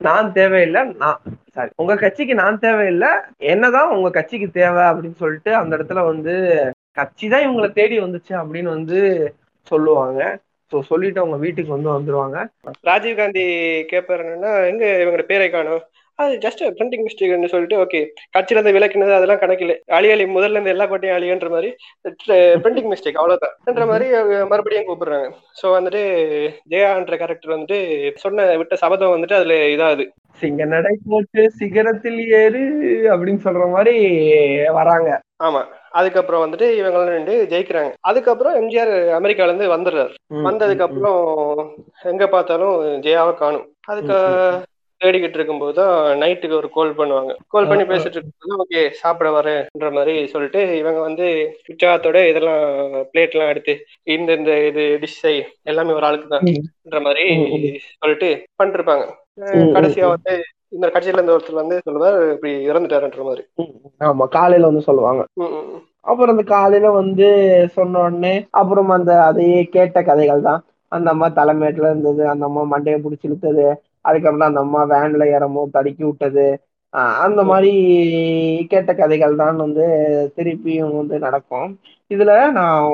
நான் தேவையில்லை நான் சாரி உங்க கட்சிக்கு நான் தேவையில்லை என்னதான் உங்க கட்சிக்கு தேவை அப்படின்னு சொல்லிட்டு அந்த இடத்துல வந்து கட்சி தான் இவங்களை தேடி வந்துச்சு அப்படின்னு வந்து சொல்லுவாங்க. ஸோ சொல்லிட்டு அவங்க வீட்டுக்கு வந்து வந்துருவாங்க. ராஜீவ் காந்தி கேட்பாரு என்னன்னா எங்க இவங்க பேரை காணும்? அது ஜஸ்ட் பிரிண்டிங் மிஸ்டேக்னு சொல்லிட்டு ஓகே கட்சியில இருந்து விளக்குனது அதெல்லாம் கணக்கில்லை அழி அழி முதல்ல இருந்து எல்லா கோட்டையும் அழியன்ற மாதிரி பிரிண்டிங் மிஸ்டேக் அவ்வளவுதான்ன்ற மாதிரி மறுபடியும் கூப்பிடுறாங்க. ஸோ வந்துட்டு ஜெயான்ற கேரக்டர் வந்துட்டு சொன்ன விட்ட சபதம் வந்துட்டு அதுல இதாகுது. சிங்க நடை போட்டு சிகரத்தில் ஏறு அப்படின்னு சொல்ற மாதிரி வராங்க. ஆமா. அதுக்கப்புறம் வந்துட்டு இவங்க ரெண்டு ஜெயிக்கிறாங்க. அதுக்கப்புறம் எம்ஜிஆர் அமெரிக்கால இருந்து வந்துடுறாரு வந்ததுக்கு அப்புறம் எங்க பார்த்தாலும் ஜெயாவை காணும். அதுக்கு தேடிக்கிட்டு இருக்கும்போது தான் நைட்டுக்கு ஒரு கால் பண்ணுவாங்க கால் பண்ணி. பேசிட்டு இருக்கும்போது ஓகே சாப்பிட வரேன்ற மாதிரி சொல்லிட்டு இவங்க வந்து உற்சாகத்தோட இதெல்லாம் பிளேட் எல்லாம் எடுத்து இந்த இந்த இது டிஷ் செய் எல்லாமே ஒரு ஆளுக்கு தான்ன்ற மாதிரி. சொல்லிட்டு பண்ணிருப்பாங்க கடைசியா. வந்து இந்த கட்சியில இருந்த ஒருத்தர் வந்து சொல்லுவார் இப்படி இறந்துட்டாருன்ற மாதிரி ஆமா காலையில வந்து சொல்லுவாங்க. அப்புறம் அந்த காலையில வந்து சொன்ன உடனே அப்புறம் அந்த அதையே கேட்ட கதைகள் தான் அந்த அம்மா தலைமேட்டுல இருந்தது அந்த அம்மா மண்டையை பிடிச்சி இழுத்தது அதுக்கப்புறம் அந்த அம்மா வேன்ல ஏறமோ தடுக்கி விட்டது. அந்த மாதிரி கேட்ட கதைகள் தான் வந்து திருப்பியும் வந்து நடக்கும். இதுல நான்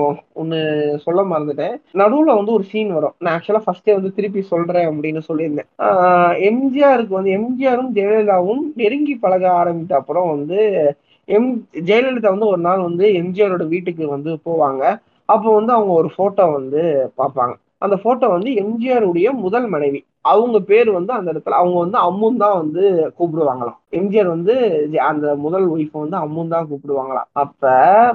ஒண்ணு சொல்ல மறந்துட்டேன். நடுவுல வந்து ஒரு சீன் வரும். நான் ஆக்சுவலா ஃபர்ஸ்டே வந்து திருப்பி சொல்றேன் அப்படின்னு சொல்லியிருந்தேன். எம்ஜிஆருக்கு வந்து எம்ஜிஆரும் ஜெயலலிதாவும் நெருங்கி பழக ஆரம்பித்த அப்புறம் வந்து எம் ஜெயலலிதா வந்து ஒரு நாள் வந்து எம்ஜிஆரோட வீட்டுக்கு வந்து போவாங்க. அப்போ வந்து அவங்க ஒரு போட்டோ வந்து பார்ப்பாங்க. அந்த போட்டோ வந்து எம்ஜிஆருடைய முதல் மனைவி. அவங்க பேர் வந்து அந்த இடத்துல அவங்க வந்து அம்முன் தான் வந்து கூப்பிடுவாங்களாம். எம்ஜிஆர் வந்து ஜ- அந்த முதல் ஒய்ஃப் வந்து அம்முன் தான் கூப்பிடுவாங்களாம். அப்ப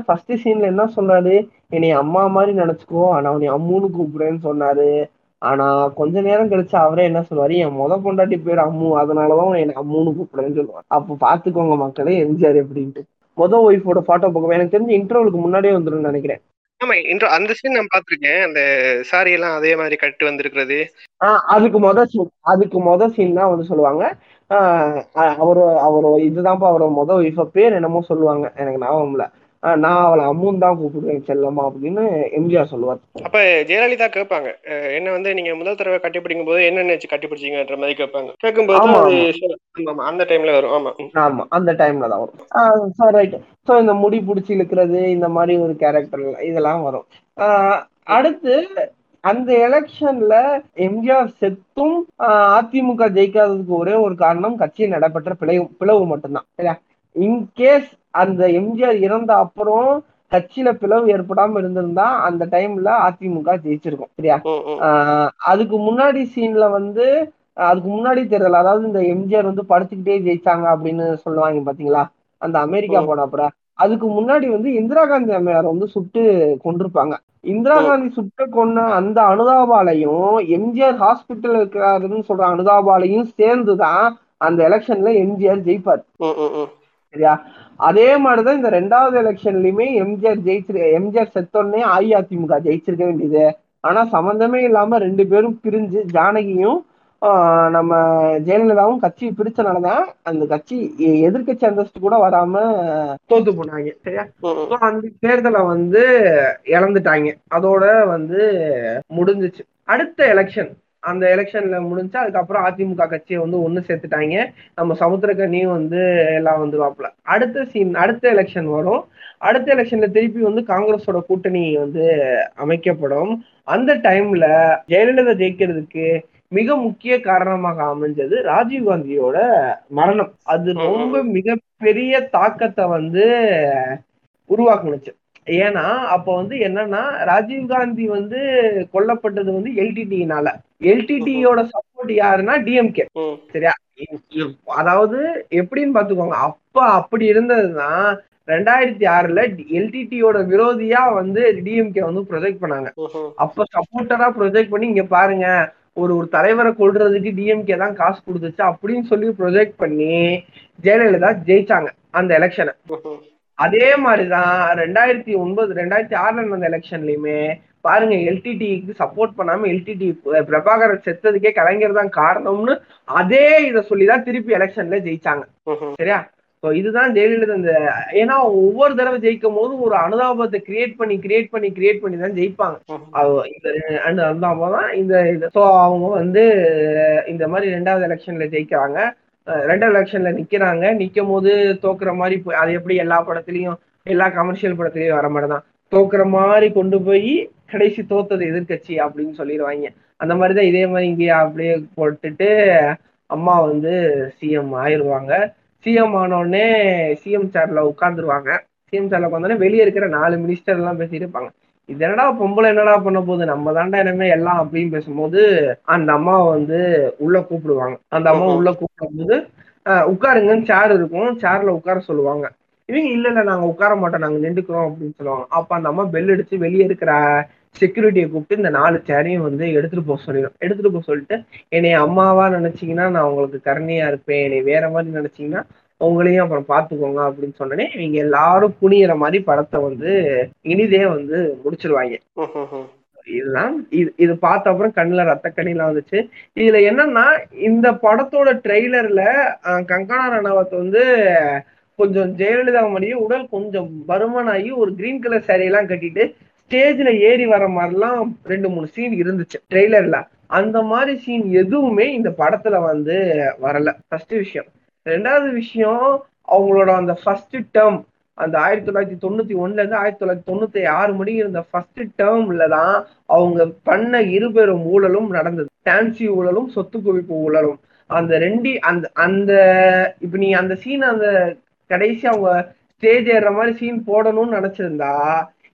ஃபர்ஸ்ட் சீன்ல என்ன சொன்னாரு? என்னை அம்மா மாதிரி நினைச்சுக்கோ ஆனா உன்னை அம்முன்னு கூப்பிடுறேன்னு சொன்னாரு. ஆனா கொஞ்ச நேரம் கழிச்சு அவரே என்ன சொல்லுவாரு? என் முத பொண்டாட்டி பேர் அம்மு அதனாலதான் என்னை அம்முன்னு கூப்பிடுறேன்னு சொல்லுவாரு. அப்ப பாத்துக்கோங்க மக்களே எம்ஜிஆர் எப்படின்ட்டு. மொதல் ஒய்ஃபோட போட்டோ பக்கம் எனக்கு தெரிஞ்ச இன்டர்வலுக்கு முன்னாடியே வந்துடும் நினைக்கிறேன். ஆமா இன்று அந்த சீன் நான் பாத்திருக்கேன் அந்த சாரி எல்லாம் அதே மாதிரி கட்டு வந்திருக்கிறது. ஆஹ் அதுக்கு முத சீன் அதுக்கு முத சீன் தான் வந்து சொல்லுவாங்க. ஆஹ் அவரு அவரு இதுதான்ப்பா அவரோட முத ஒய்ஃப பேர் என்னமோ சொல்லுவாங்க. எனக்கு ஞாபகம் இல்ல. நான் அவளை அம்முன்னு தான் கூப்பிடுவேன் செல்லம்மா அப்படின்னு எம்ஜிஆர் சொல்லுவார். அப்ப ஜெயலலிதா கேட்பாங்க. என்ன வந்து நீங்க முதல் தடவை கட்டி பிடிக்கும் போது என்ன நினைச்சு கட்டி பிடிச்சீங்கன்ற மாதிரி கேட்பாங்க. கேட்கும்போது அந்த டைம்ல வரும். ஆமா. ஆமா அந்த டைம்ல தான் வரும். ஸோ ரைட் ஸோ இந்த முடி பிடிச்சி இழுக்கிறது இந்த மாதிரி ஒரு கேரக்டர் இதெல்லாம் வரும். அடுத்து அந்த எலெக்ஷன்ல எம்ஜிஆர் செத்தும் அதிமுக ஜெயிக்காததுக்கு ஒரே ஒரு காரணம் கட்சியில் நடைபெற்ற பிளவு பிளவு மட்டும்தான். சரியா? இன்கேஸ் அந்த எம்ஜிஆர் இறந்த அப்புறம் கட்சியில பிளவு ஏற்படாம இருந்திருந்தா அந்த டைம்ல அதிமுக ஜெயிச்சிருக்கும் சரியா அதுக்கு முன்னாடி சீன்ல வந்து அதுக்கு முன்னாடி தெரியல அதாவது இந்த எம்ஜிஆர் வந்து படுத்துக்கிட்டே ஜெயிச்சாங்க அப்படின்னு சொல்லுவாங்க பாத்தீங்களா அந்த அமெரிக்கா ம். போனப்பற அதுக்கு முன்னாடி வந்து இந்திரா காந்தி அம்மையார் வந்து சுட்டு கொண்டிருப்பாங்க இந்திரா. காந்தி சுட்டு கொன்ன அந்த அனுதாபாலையும் எம்ஜிஆர் ஹாஸ்பிட்டல் இருக்கிறாருன்னு சொல்ற அனுதாபாலையும் சேர்ந்துதான் அந்த எலெக்ஷன்ல எம்ஜிஆர் ஜெயிப்பார். சரியா? அதே மாதிரிதான் இந்த ரெண்டாவது எலெக்ஷன்லயுமே எம்ஜிஆர் ஜெயிச்சிரு எம்ஜிஆர் செத்தோடனே அஇஅதிமுக ஜெயிச்சிருக்க வேண்டியது. ஆனா சம்பந்தமே இல்லாம ரெண்டு பேரும் பிரிஞ்சு ஜானகியும் நம்ம ஜெயலலிதாவும் கட்சி பிரிச்சனாலதான் அந்த கட்சி எ- எதிர்க்கட்சி அந்தஸ்து கூட வராம தோத்து போனாங்க சரியா? அந்த தேர்தலை வந்து இழந்துட்டாங்க. அதோட வந்து முடிஞ்சுச்சு. அடுத்த எலெக்ஷன் அந்த எலெக்ஷன்ல முடிஞ்சு அதுக்கப்புறம் அதிமுக கட்சியை வந்து ஒண்ணு சேர்த்துட்டாங்க. நம்ம சமுத்திரக்கனியும் வந்து எல்லாம் வந்துருவாப்புல அடுத்த சீன் அடுத்த எலெக்ஷன் வரும். அடுத்த எலெக்ஷன்ல திருப்பி வந்து காங்கிரஸோட கூட்டணி வந்து அமைக்கப்படும். அந்த டைம்ல ஜெயலலிதா ஜெயிக்கிறதுக்கு மிக முக்கிய காரணமாக அமைஞ்சது ராஜீவ் காந்தியோட மரணம். அது. ரொம்ப மிகப்பெரிய தாக்கத்தை வந்து உருவாக்குனுச்சு. ஏன்னா அப்ப வந்து என்னன்னா ராஜீவ் காந்தி வந்து கொல்லப்பட்டது வந்து எல்டிடினால எல்டிடியோட சப்போர்ட் யாருன்னா டிஎம்கே. சரியா அதாவது எப்படின்னு பாத்துக்கோங்க அப்ப அப்படி இருந்ததுதான் ரெண்டாயிரத்தி ஆறுல எல்டிடியோட விரோதியா வந்து டிஎம்கே வந்து ப்ரொஜெக்ட் பண்ணாங்க. அப்ப சப்போர்ட்டரா ப்ரொஜெக்ட் பண்ணி இங்க பாருங்க ஒரு ஒரு தலைவரை கொல்றதுக்கு டிஎம்கே தான் காசு கொடுத்துச்சு அப்படின்னு சொல்லி ப்ரொஜெக்ட் பண்ணி ஜெயலலிதா ஜெயிச்சாங்க அந்த எலெக்ஷனை. அதே மாதிரிதான் ரெண்டாயிரத்தி ஒன்பது ரெண்டாயிரத்தி ஆறுல நடந்த எலெக்ஷன்லயுமே பாருங்க எல்டிடிக்கு சப்போர்ட் பண்ணாம எல்டிடி பிரபாகரன் செத்ததுக்கே கலைஞர் தான் காரணம்னு அதே இதை சொல்லிதான் திருப்பி எலெக்ஷன்ல ஜெயிச்சாங்க. சரியா? ஸோ இதுதான் ஜெயலலிதா இந்த ஏன்னா ஒவ்வொரு தடவை ஜெயிக்கும் போது ஒரு அனுதாபத்தை கிரியேட் பண்ணி கிரியேட் பண்ணி கிரியேட் பண்ணி தான் ஜெயிப்பாங்க இந்த அனுதாபம் தான் இந்த ஸோ அவங்க வந்து இந்த மாதிரி ரெண்டாவது எலெக்ஷன்ல ஜெயிக்கிறாங்க. ரெண்டாவது எலெக்ஷன்ல நிக்கிறாங்க. நிக்கும் போது தோக்குற மாதிரி போய் அது எப்படி எல்லா படத்துலயும் எல்லா கமர்ஷியல் படத்துலயும் வர மாதிரி தான். தோக்குற மாதிரி கொண்டு போய் கடைசி தோத்தது எதிர்க்கட்சி அப்படின்னு சொல்லிடுவாங்க. அந்த மாதிரிதான் இதே மாதிரி இங்கே அப்படியே போட்டுட்டு அம்மா வந்து சிஎம் ஆயிருவாங்க சிஎம் ஆனோடனே சிஎம் சேர்ல உட்காந்துருவாங்க சிஎம் சேர்ல உட்காந்தோடனே வெளியே இருக்கிற நாலு மினிஸ்டர் எல்லாம் பேசிட்டு இருப்பாங்க. இது என்னடா பொம்பளை என்னடா பண்ண போகுது? நம்ம தாண்டா இனிமே எல்லாம் அப்படின்னு பேசும்போது அந்த அம்மா வந்து உள்ள கூப்பிடுவாங்க. அந்த அம்மா. உள்ள கூப்பிடும்போது உட்காருங்கன்னு சேர் இருக்கும். சேர்ல உட்கார சொல்லுவாங்க. இவங்க இல்ல இல்ல நாங்க உட்கார மாட்டோம். நாங்க நின்றுக்கிறோம். அப்படின்னு சொல்லுவாங்க. அப்ப அந்த அம்மா பெல் அடிச்சு வெளியே இருக்கிற செக்யூரிட்டியை கூப்பிட்டு இந்த நாலு சேரையும் வந்து எடுத்துட்டு போக சொல்லிடும். எடுத்துட்டு போக சொல்லிட்டு என்னை அம்மாவா நினைச்சீங்கன்னா நான் உங்களுக்கு கருணையா இருப்பேன். என்னை வேற மாதிரி நினைச்சீங்கன்னா உங்களையும் அப்புறம் பாத்துக்கோங்க அப்படின்னு சொன்னனே இவங்க எல்லாரும் புனியிற மாதிரி படத்தை வந்து இனிதே வந்து முடிச்சிருவாங்க. இதுதான் இது இது பார்த்த அப்புறம் கண்ணுல ரத்த கண்ணிலாம் வந்துச்சு. இதுல என்னன்னா இந்த படத்தோட ட்ரெய்லர்ல கங்கனா ரணாவத் வந்து கொஞ்சம் ஜெயலலிதா மாதிரியே உடல் கொஞ்சம் பருமனாகி ஒரு கிரீன் கலர் எல்லாம் கட்டிட்டு ஸ்டேஜ்ல ஏறி வர மாதிரிலாம் ரெண்டு மூணு சீன் இருந்துச்சு ட்ரெய்லர்ல. அந்த மாதிரி சீன் எதுவுமே இந்த படத்துல வந்து வரல. ஃபர்ஸ்ட் விஷயம். ரெண்டாவது விஷயம் அவங்களோட அந்த ஃபர்ஸ்ட் டேர்ம் அந்த ஆயிரத்தி தொள்ளாயிரத்தி தொண்ணூத்தி ஒண்ணுல இருந்து ஆயிரத்தி தொள்ளாயிரத்தி தொண்ணூத்தி ஆறு மணி இருந்த ஃபர்ஸ்ட் டேர்ம்ல தான் அவங்க பண்ண இருபெரும் ஊழலும் நடந்தது. டான்சி ஊழலும் சொத்து குவிப்பு ஊழலும். அந்த ரெண்டி அந்த அந்த இப்ப நீ அந்த சீன் அந்த கடைசி அவங்க ஸ்டேஜ் ஏறுற மாதிரி சீன் போடணும்னு நினைச்சிருந்தா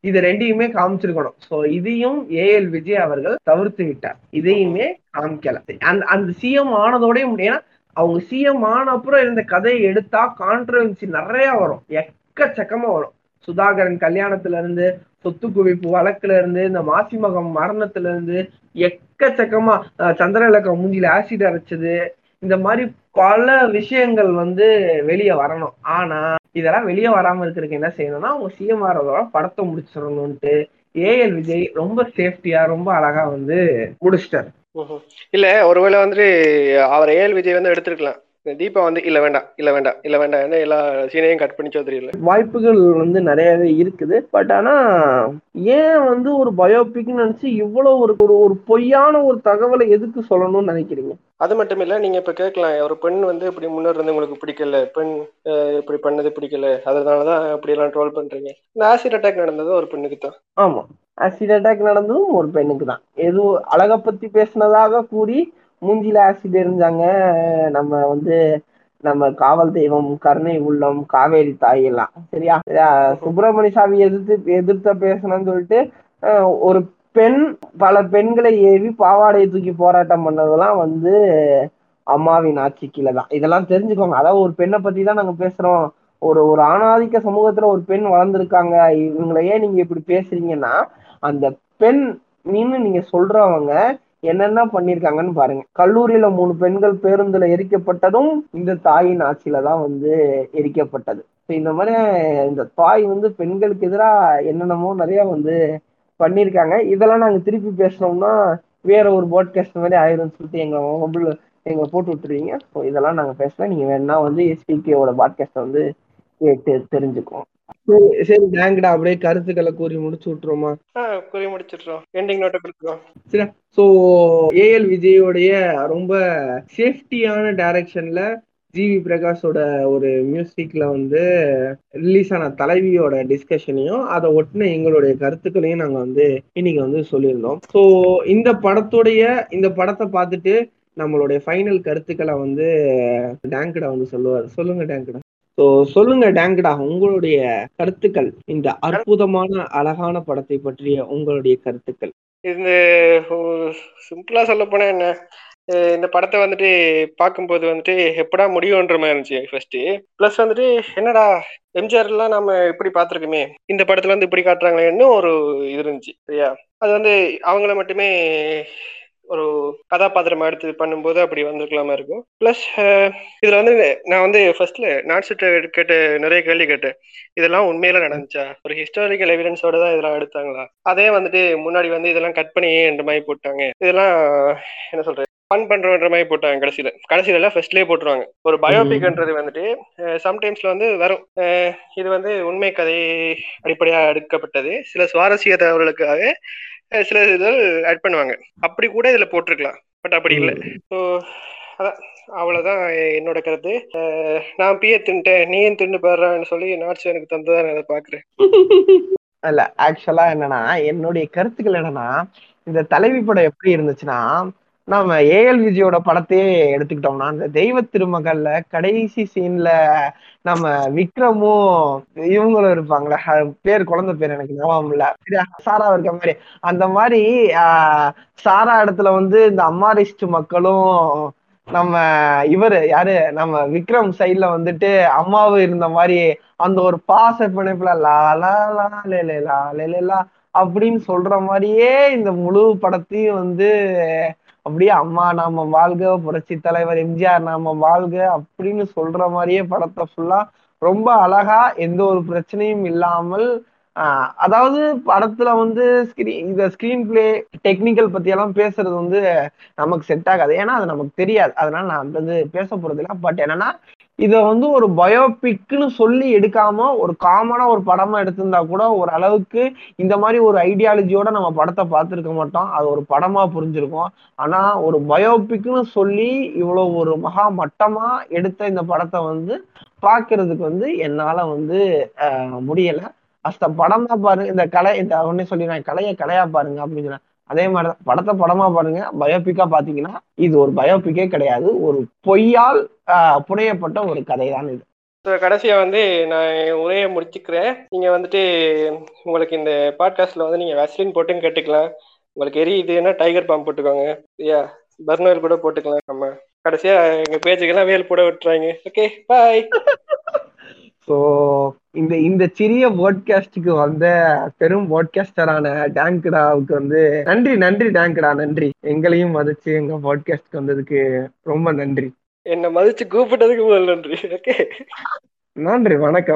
இது ரெண்டையுமே காமிச்சிருக்கணும். சோ இதையும் ஏஎல் விஜய் அவர்கள் தவிர்த்து விட்டார். இதையுமே காமிக்கல. அந்த அந்த சிஎம் ஆனதோடய முடியும். அவங்க சிஎம் ஆன அப்புறம் இருந்த கதையை எடுத்தா கான்ட்ரவர்சி நிறைய வரும். எக்கச்சக்கமா வரும். சுதாகரன் கல்யாணத்துல இருந்து சொத்து குவிப்பு வழக்குல இருந்து இந்த மாசிமகம் மரணத்துல இருந்து எக்கச்சக்கமா சந்திரலக்கம் மூஞ்சில ஆசிட் அரைச்சது. இந்த மாதிரி பல விஷயங்கள் வந்து வெளியே வரணும். ஆனா இதெல்லாம் வெளியே வராம இருக்கிறதுக்கு என்ன செய்யணும்னா அவங்க சிஎம் ஆறதோட படத்தை முடிச்சிடணும்ட்டு ஏஎல் விஜய் ரொம்ப சேஃப்டியா ரொம்ப அழகா வந்து முடிச்சிட்டாரு. இல்ல ஒருவேளை வந்துட்டு அவர் ஏஎல் விஜய் வந்து எடுத்திருக்கலாம். தீபா வந்து இல்ல வேண்டாம் இல்ல வேண்டாம் இல்ல வேண்டாம் எல்லா சீனையும் கட் பண்ணி தெரியல. வாய்ப்புகள் வந்து நிறையவே இருக்குது. பட் ஆனா ஏன் வந்து ஒரு பயோபிக்னு நினைச்சு இவ்வளவு ஒரு ஒரு பொய்யான ஒரு தகவலை எதுக்கு சொல்லணும்னு நினைக்கிறீங்க? அது மட்டும் இல்ல நீங்க இப்ப கேட்கலாம். ஒரு பெண் வந்து இப்படி முன்னேறி இருந்து உங்களுக்கு பிடிக்கல பெண் இப்படி பண்ணது பிடிக்கல அதனாலதான் அப்படி எல்லாம் ட்ரோல் பண்றீங்க. இந்த ஆசிட் அட்டாக் நடந்தது ஒரு பெண்ணுக்கு தான் ஆமா. ஆசிட் அட்டாக் நடந்ததும் ஒரு பெண்ணுக்கு தான் எதுவும் அழக பத்தி பேசினதாக கூறி மூஞ்சில ஆசிட் எரிஞ்சாங்க. நம்ம வந்து நம்ம காவல் தெய்வம் கருணை உள்ளம் காவேரி தாய் எல்லாம். சரியா? சுப்பிரமணிய சாமி எதிர்த்து எதிர்த்த பேசணும்னு சொல்லிட்டு ஒரு பெண் பல பெண்களை ஏவி பாவாடையை தூக்கி போராட்டம் பண்ணதெல்லாம் வந்து அம்மாவின் ஆட்சி கீழே தான் இதெல்லாம் தெரிஞ்சுக்கோங்க. அதாவது ஒரு பெண்ணை பத்தி தான் நாங்க பேசுறோம். ஒரு ஒரு ஆணாதிக்க சமூகத்துல ஒரு பெண் வளர்ந்துருக்காங்க. இவங்களை ஏன் நீங்க இப்படி பேசுறீங்கன்னா அந்த பெண் நீன்னு நீங்க சொல்றவங்க என்னென்ன பண்ணிருக்காங்கன்னு பாருங்க. கல்லூரியில மூணு பெண்கள் பேருந்துல எரிக்கப்பட்டதும் இந்த தாயின் ஆட்சியில தான் வந்து எரிக்கப்பட்டது. இந்த மாதிரி இந்த தாய் வந்து பெண்களுக்கு எதிராக என்னென்னமோ நிறைய வந்து பண்ணியிருக்காங்க இதெல்லாம் நாங்க திருப்பி பேசினோம்னா வேற ஒரு பாட்காஸ்ட் மாதிரி ஆயிரும்னு சொல்லிட்டு எங்க மொபைல் எங்களை போட்டு விட்டுருவீங்க. ஸோ இதெல்லாம் நாங்க பேசலாம் நீங்க வேணா வந்து எஸ்பிகேவோட பாட்காஸ்ட் வந்து கேட்டு தெரிஞ்சுக்கோம் சரி டேங்கடா அப்படியே கருத்துக்களை கூறி முடிச்சு விட்டுருமா கூறி முடிச்சிடுறோம். எண்டிங் நோட்டை கொடுத்துருவோம் சரி ஸோ ஏஎல் விஜயோடைய ரொம்ப சேஃப்டியான டைரக்ஷன்ல ஜிவி பிரகாஷோட ஒரு மியூசிக்ல வந்து ரிலீஸ் ஆன தலைவியோட டிஸ்கஷனையும் அதை ஒட்டின எங்களுடைய கருத்துக்களையும் நாங்க வந்து இன்னைக்கு வந்து சொல்லியிருந்தோம். ஸோ இந்த படத்துடைய இந்த படத்தை பார்த்துட்டு நம்மளுடைய ஃபைனல் கருத்துக்களை வந்து டேங்கடா வந்து சொல்லுவார். சொல்லுங்க டேங்கடா ஸோ சொல்லுங்க டேங்கடா உங்களுடைய கருத்துக்கள். இந்த அற்புதமான அழகான படத்தை பற்றிய உங்களுடைய கருத்துக்கள். இந்த சிம்பிளா சொல்ல போனா என்ன? இந்த படத்தை வந்துட்டு பார்க்கும்போது வந்துட்டு எப்படா முடியும்ன்ற மாதிரி இருந்துச்சு ஃபர்ஸ்ட் ப்ளஸ் வந்துட்டு என்னடா எம்ஜிஆர் எல்லாம் நம்ம இப்படி பார்த்துருக்கோமே? இந்த படத்துல வந்து இப்படி காட்டுறாங்களேன்னு ஒரு இது இருந்துச்சு சரியா? அது வந்து அவங்கள மட்டுமே ஒரு கதாபாத்திரமா எடுத்து பண்ணும்போது அப்படி வந்திருக்கலாமா இருக்கும். பிளஸ் இதுல வந்து நான் வந்து ஃபர்ஸ்ட்ல நாட்ஸ் கேட்டு நிறைய கேள்வி கேட்டேன். இதெல்லாம் உண்மையில நடந்துச்சா? ஒரு ஹிஸ்டாரிக்கல் எவிடன்ஸோட தான் இதெல்லாம் எடுத்தாங்களா? அதே வந்துட்டு முன்னாடி வந்து இதெல்லாம் கட் பண்ணி என்ற மாதிரி போட்டாங்க. இதெல்லாம் என்ன சொல்றது ஃபன் பண்றோன்ற மாதிரி போட்டாங்க கடைசியில. கடைசியில எல்லாம் ஃபர்ஸ்ட்லயே போட்டுருவாங்க. ஒரு பயோபிக்ன்றது வந்துட்டு சம்டைம்ஸ்ல வந்து வரும். இது வந்து உண்மை கதை அடிப்படையா எடுக்கப்பட்டது. சில சுவாரஸ்ய தகவல்களுக்காக சில இதில் ஆட் பண்ணுவாங்க. அப்படி கூட இதுல போட்டிருக்கலாம் பட் அப்படி இல்லை. ஸோ அதான். அவ்வளவுதான் என்னோட கருத்து. நான் பிய தின்ட்டேன் நீயும் தின்னு போடுறான்னு சொல்லி நாட்ஸ் எனக்கு தந்ததா நான் அதை பாக்குறேன் (laughs) இல்ல ஆக்சுவலா என்னன்னா என்னுடைய கருத்துக்கள் என்னன்னா இந்த தலைவி படம் எப்படி இருந்துச்சுன்னா நம்ம ஏஎல் விஜயோட படத்தையே எடுத்துக்கிட்டோம்னா அந்த தெய்வ திருமகள்ல கடைசி சீன்ல நம்ம விக்ரமும் இவங்களும் இருப்பாங்களே பேர் குழந்தை பேர் எனக்கு ஞாபகம் இல்ல. சாரா இருக்க மாதிரி. அந்த மாதிரி ஆஹ் சாரா இடத்துல வந்து இந்த அம்மாரிஸ்ட் மக்களும் நம்ம இவரு யாரு? நம்ம விக்ரம் சைட்ல வந்துட்டு அம்மாவும் இருந்த மாதிரி அந்த ஒரு பாச பிணைப்புல லா லா லா லே லா லே லா அப்படின்னு சொல்ற மாதிரியே இந்த முழு படத்தையும் வந்து அப்படியே அம்மா நாம வாழ்க புரட்சி தலைவர் எம்ஜிஆர் நாம வாழ்க அப்படின்னு சொல்ற மாதிரியே படத்தை ஃபுல்லா ரொம்ப அழகா எந்த ஒரு பிரச்சனையும் இல்லாமல் அதாவது படத்துல வந்து screen- இந்த ஸ்கிரீன் பிளே டெக்னிக்கல் பத்தி எல்லாம் பேசுறது வந்து நமக்கு செட் ஆகாது. ஏன்னா அது நமக்கு தெரியாது. அதனால நான் வந்து பேச போறது இல்லை. பட் என்னன்னா இதை வந்து ஒரு பயோபிக்னு சொல்லி எடுக்காம ஒரு காமனா ஒரு படமா எடுத்திருந்தா கூட ஒரு அளவுக்கு இந்த மாதிரி ஒரு ஐடியாலஜியோட நம்ம படத்தை பார்த்துருக்க மாட்டோம். அது ஒரு படமா புரிஞ்சிருக்கும். ஆனா ஒரு பயோபிக்னு சொல்லி இவ்வளவு ஒரு மகா மட்டமா எடுத்த இந்த படத்தை வந்து பாக்குறதுக்கு வந்து என்னால வந்து முடியலை. அஸ்த படமா பாருங்க. இந்த கலை இந்த ஒன்னே சொல்லிடுறேன் கலையை கலையா பாருங்க அப்படின்னு சொன்னேன் அதே மாதிரிதான் படத்தை படமா பாருங்க. பயோபிக்கா பாத்தீங்கன்னா இது ஒரு பயோபிக்கே கிடையாது. ஒரு பொய்யால் புனையப்பட்ட ஒரு கதை தான் இது கடைசியா வந்து நான் என் உரையை முடிச்சுக்கிறேன். நீங்க வந்துட்டு உங்களுக்கு இந்த பாட்காஸ்ட்ல வந்து நீங்க வெஸ்லின் போட்டுன்னு கேட்டுக்கலாம். உங்களுக்கு எரியுதுன்னா டைகர் பாம்பு போட்டுக்கோங்க. சரியா? பர்னர் கூட போட்டுக்கலாம் நம்ம. கடைசியா எங்க பேஜுக்கெல்லாம் வேல் போட விட்டுறாங்க. ஓகே பாய் (laughs) ஸோ இந்த இந்த சிறிய போட்காஸ்டுக்கு வந்த பெரும் போட்காஸ்டரான டேங்க்டாவுக்கு வந்து நன்றி நன்றி டேங்க்டா நன்றி. எங்களையும் மதிச்சு எங்க போட்காஸ்ட்க்கு வந்ததுக்கு ரொம்ப நன்றி. என்னை மதிச்சு கூப்பிட்டதுக்கு முதல் நன்றி. ஓகே நன்றி வணக்கம்.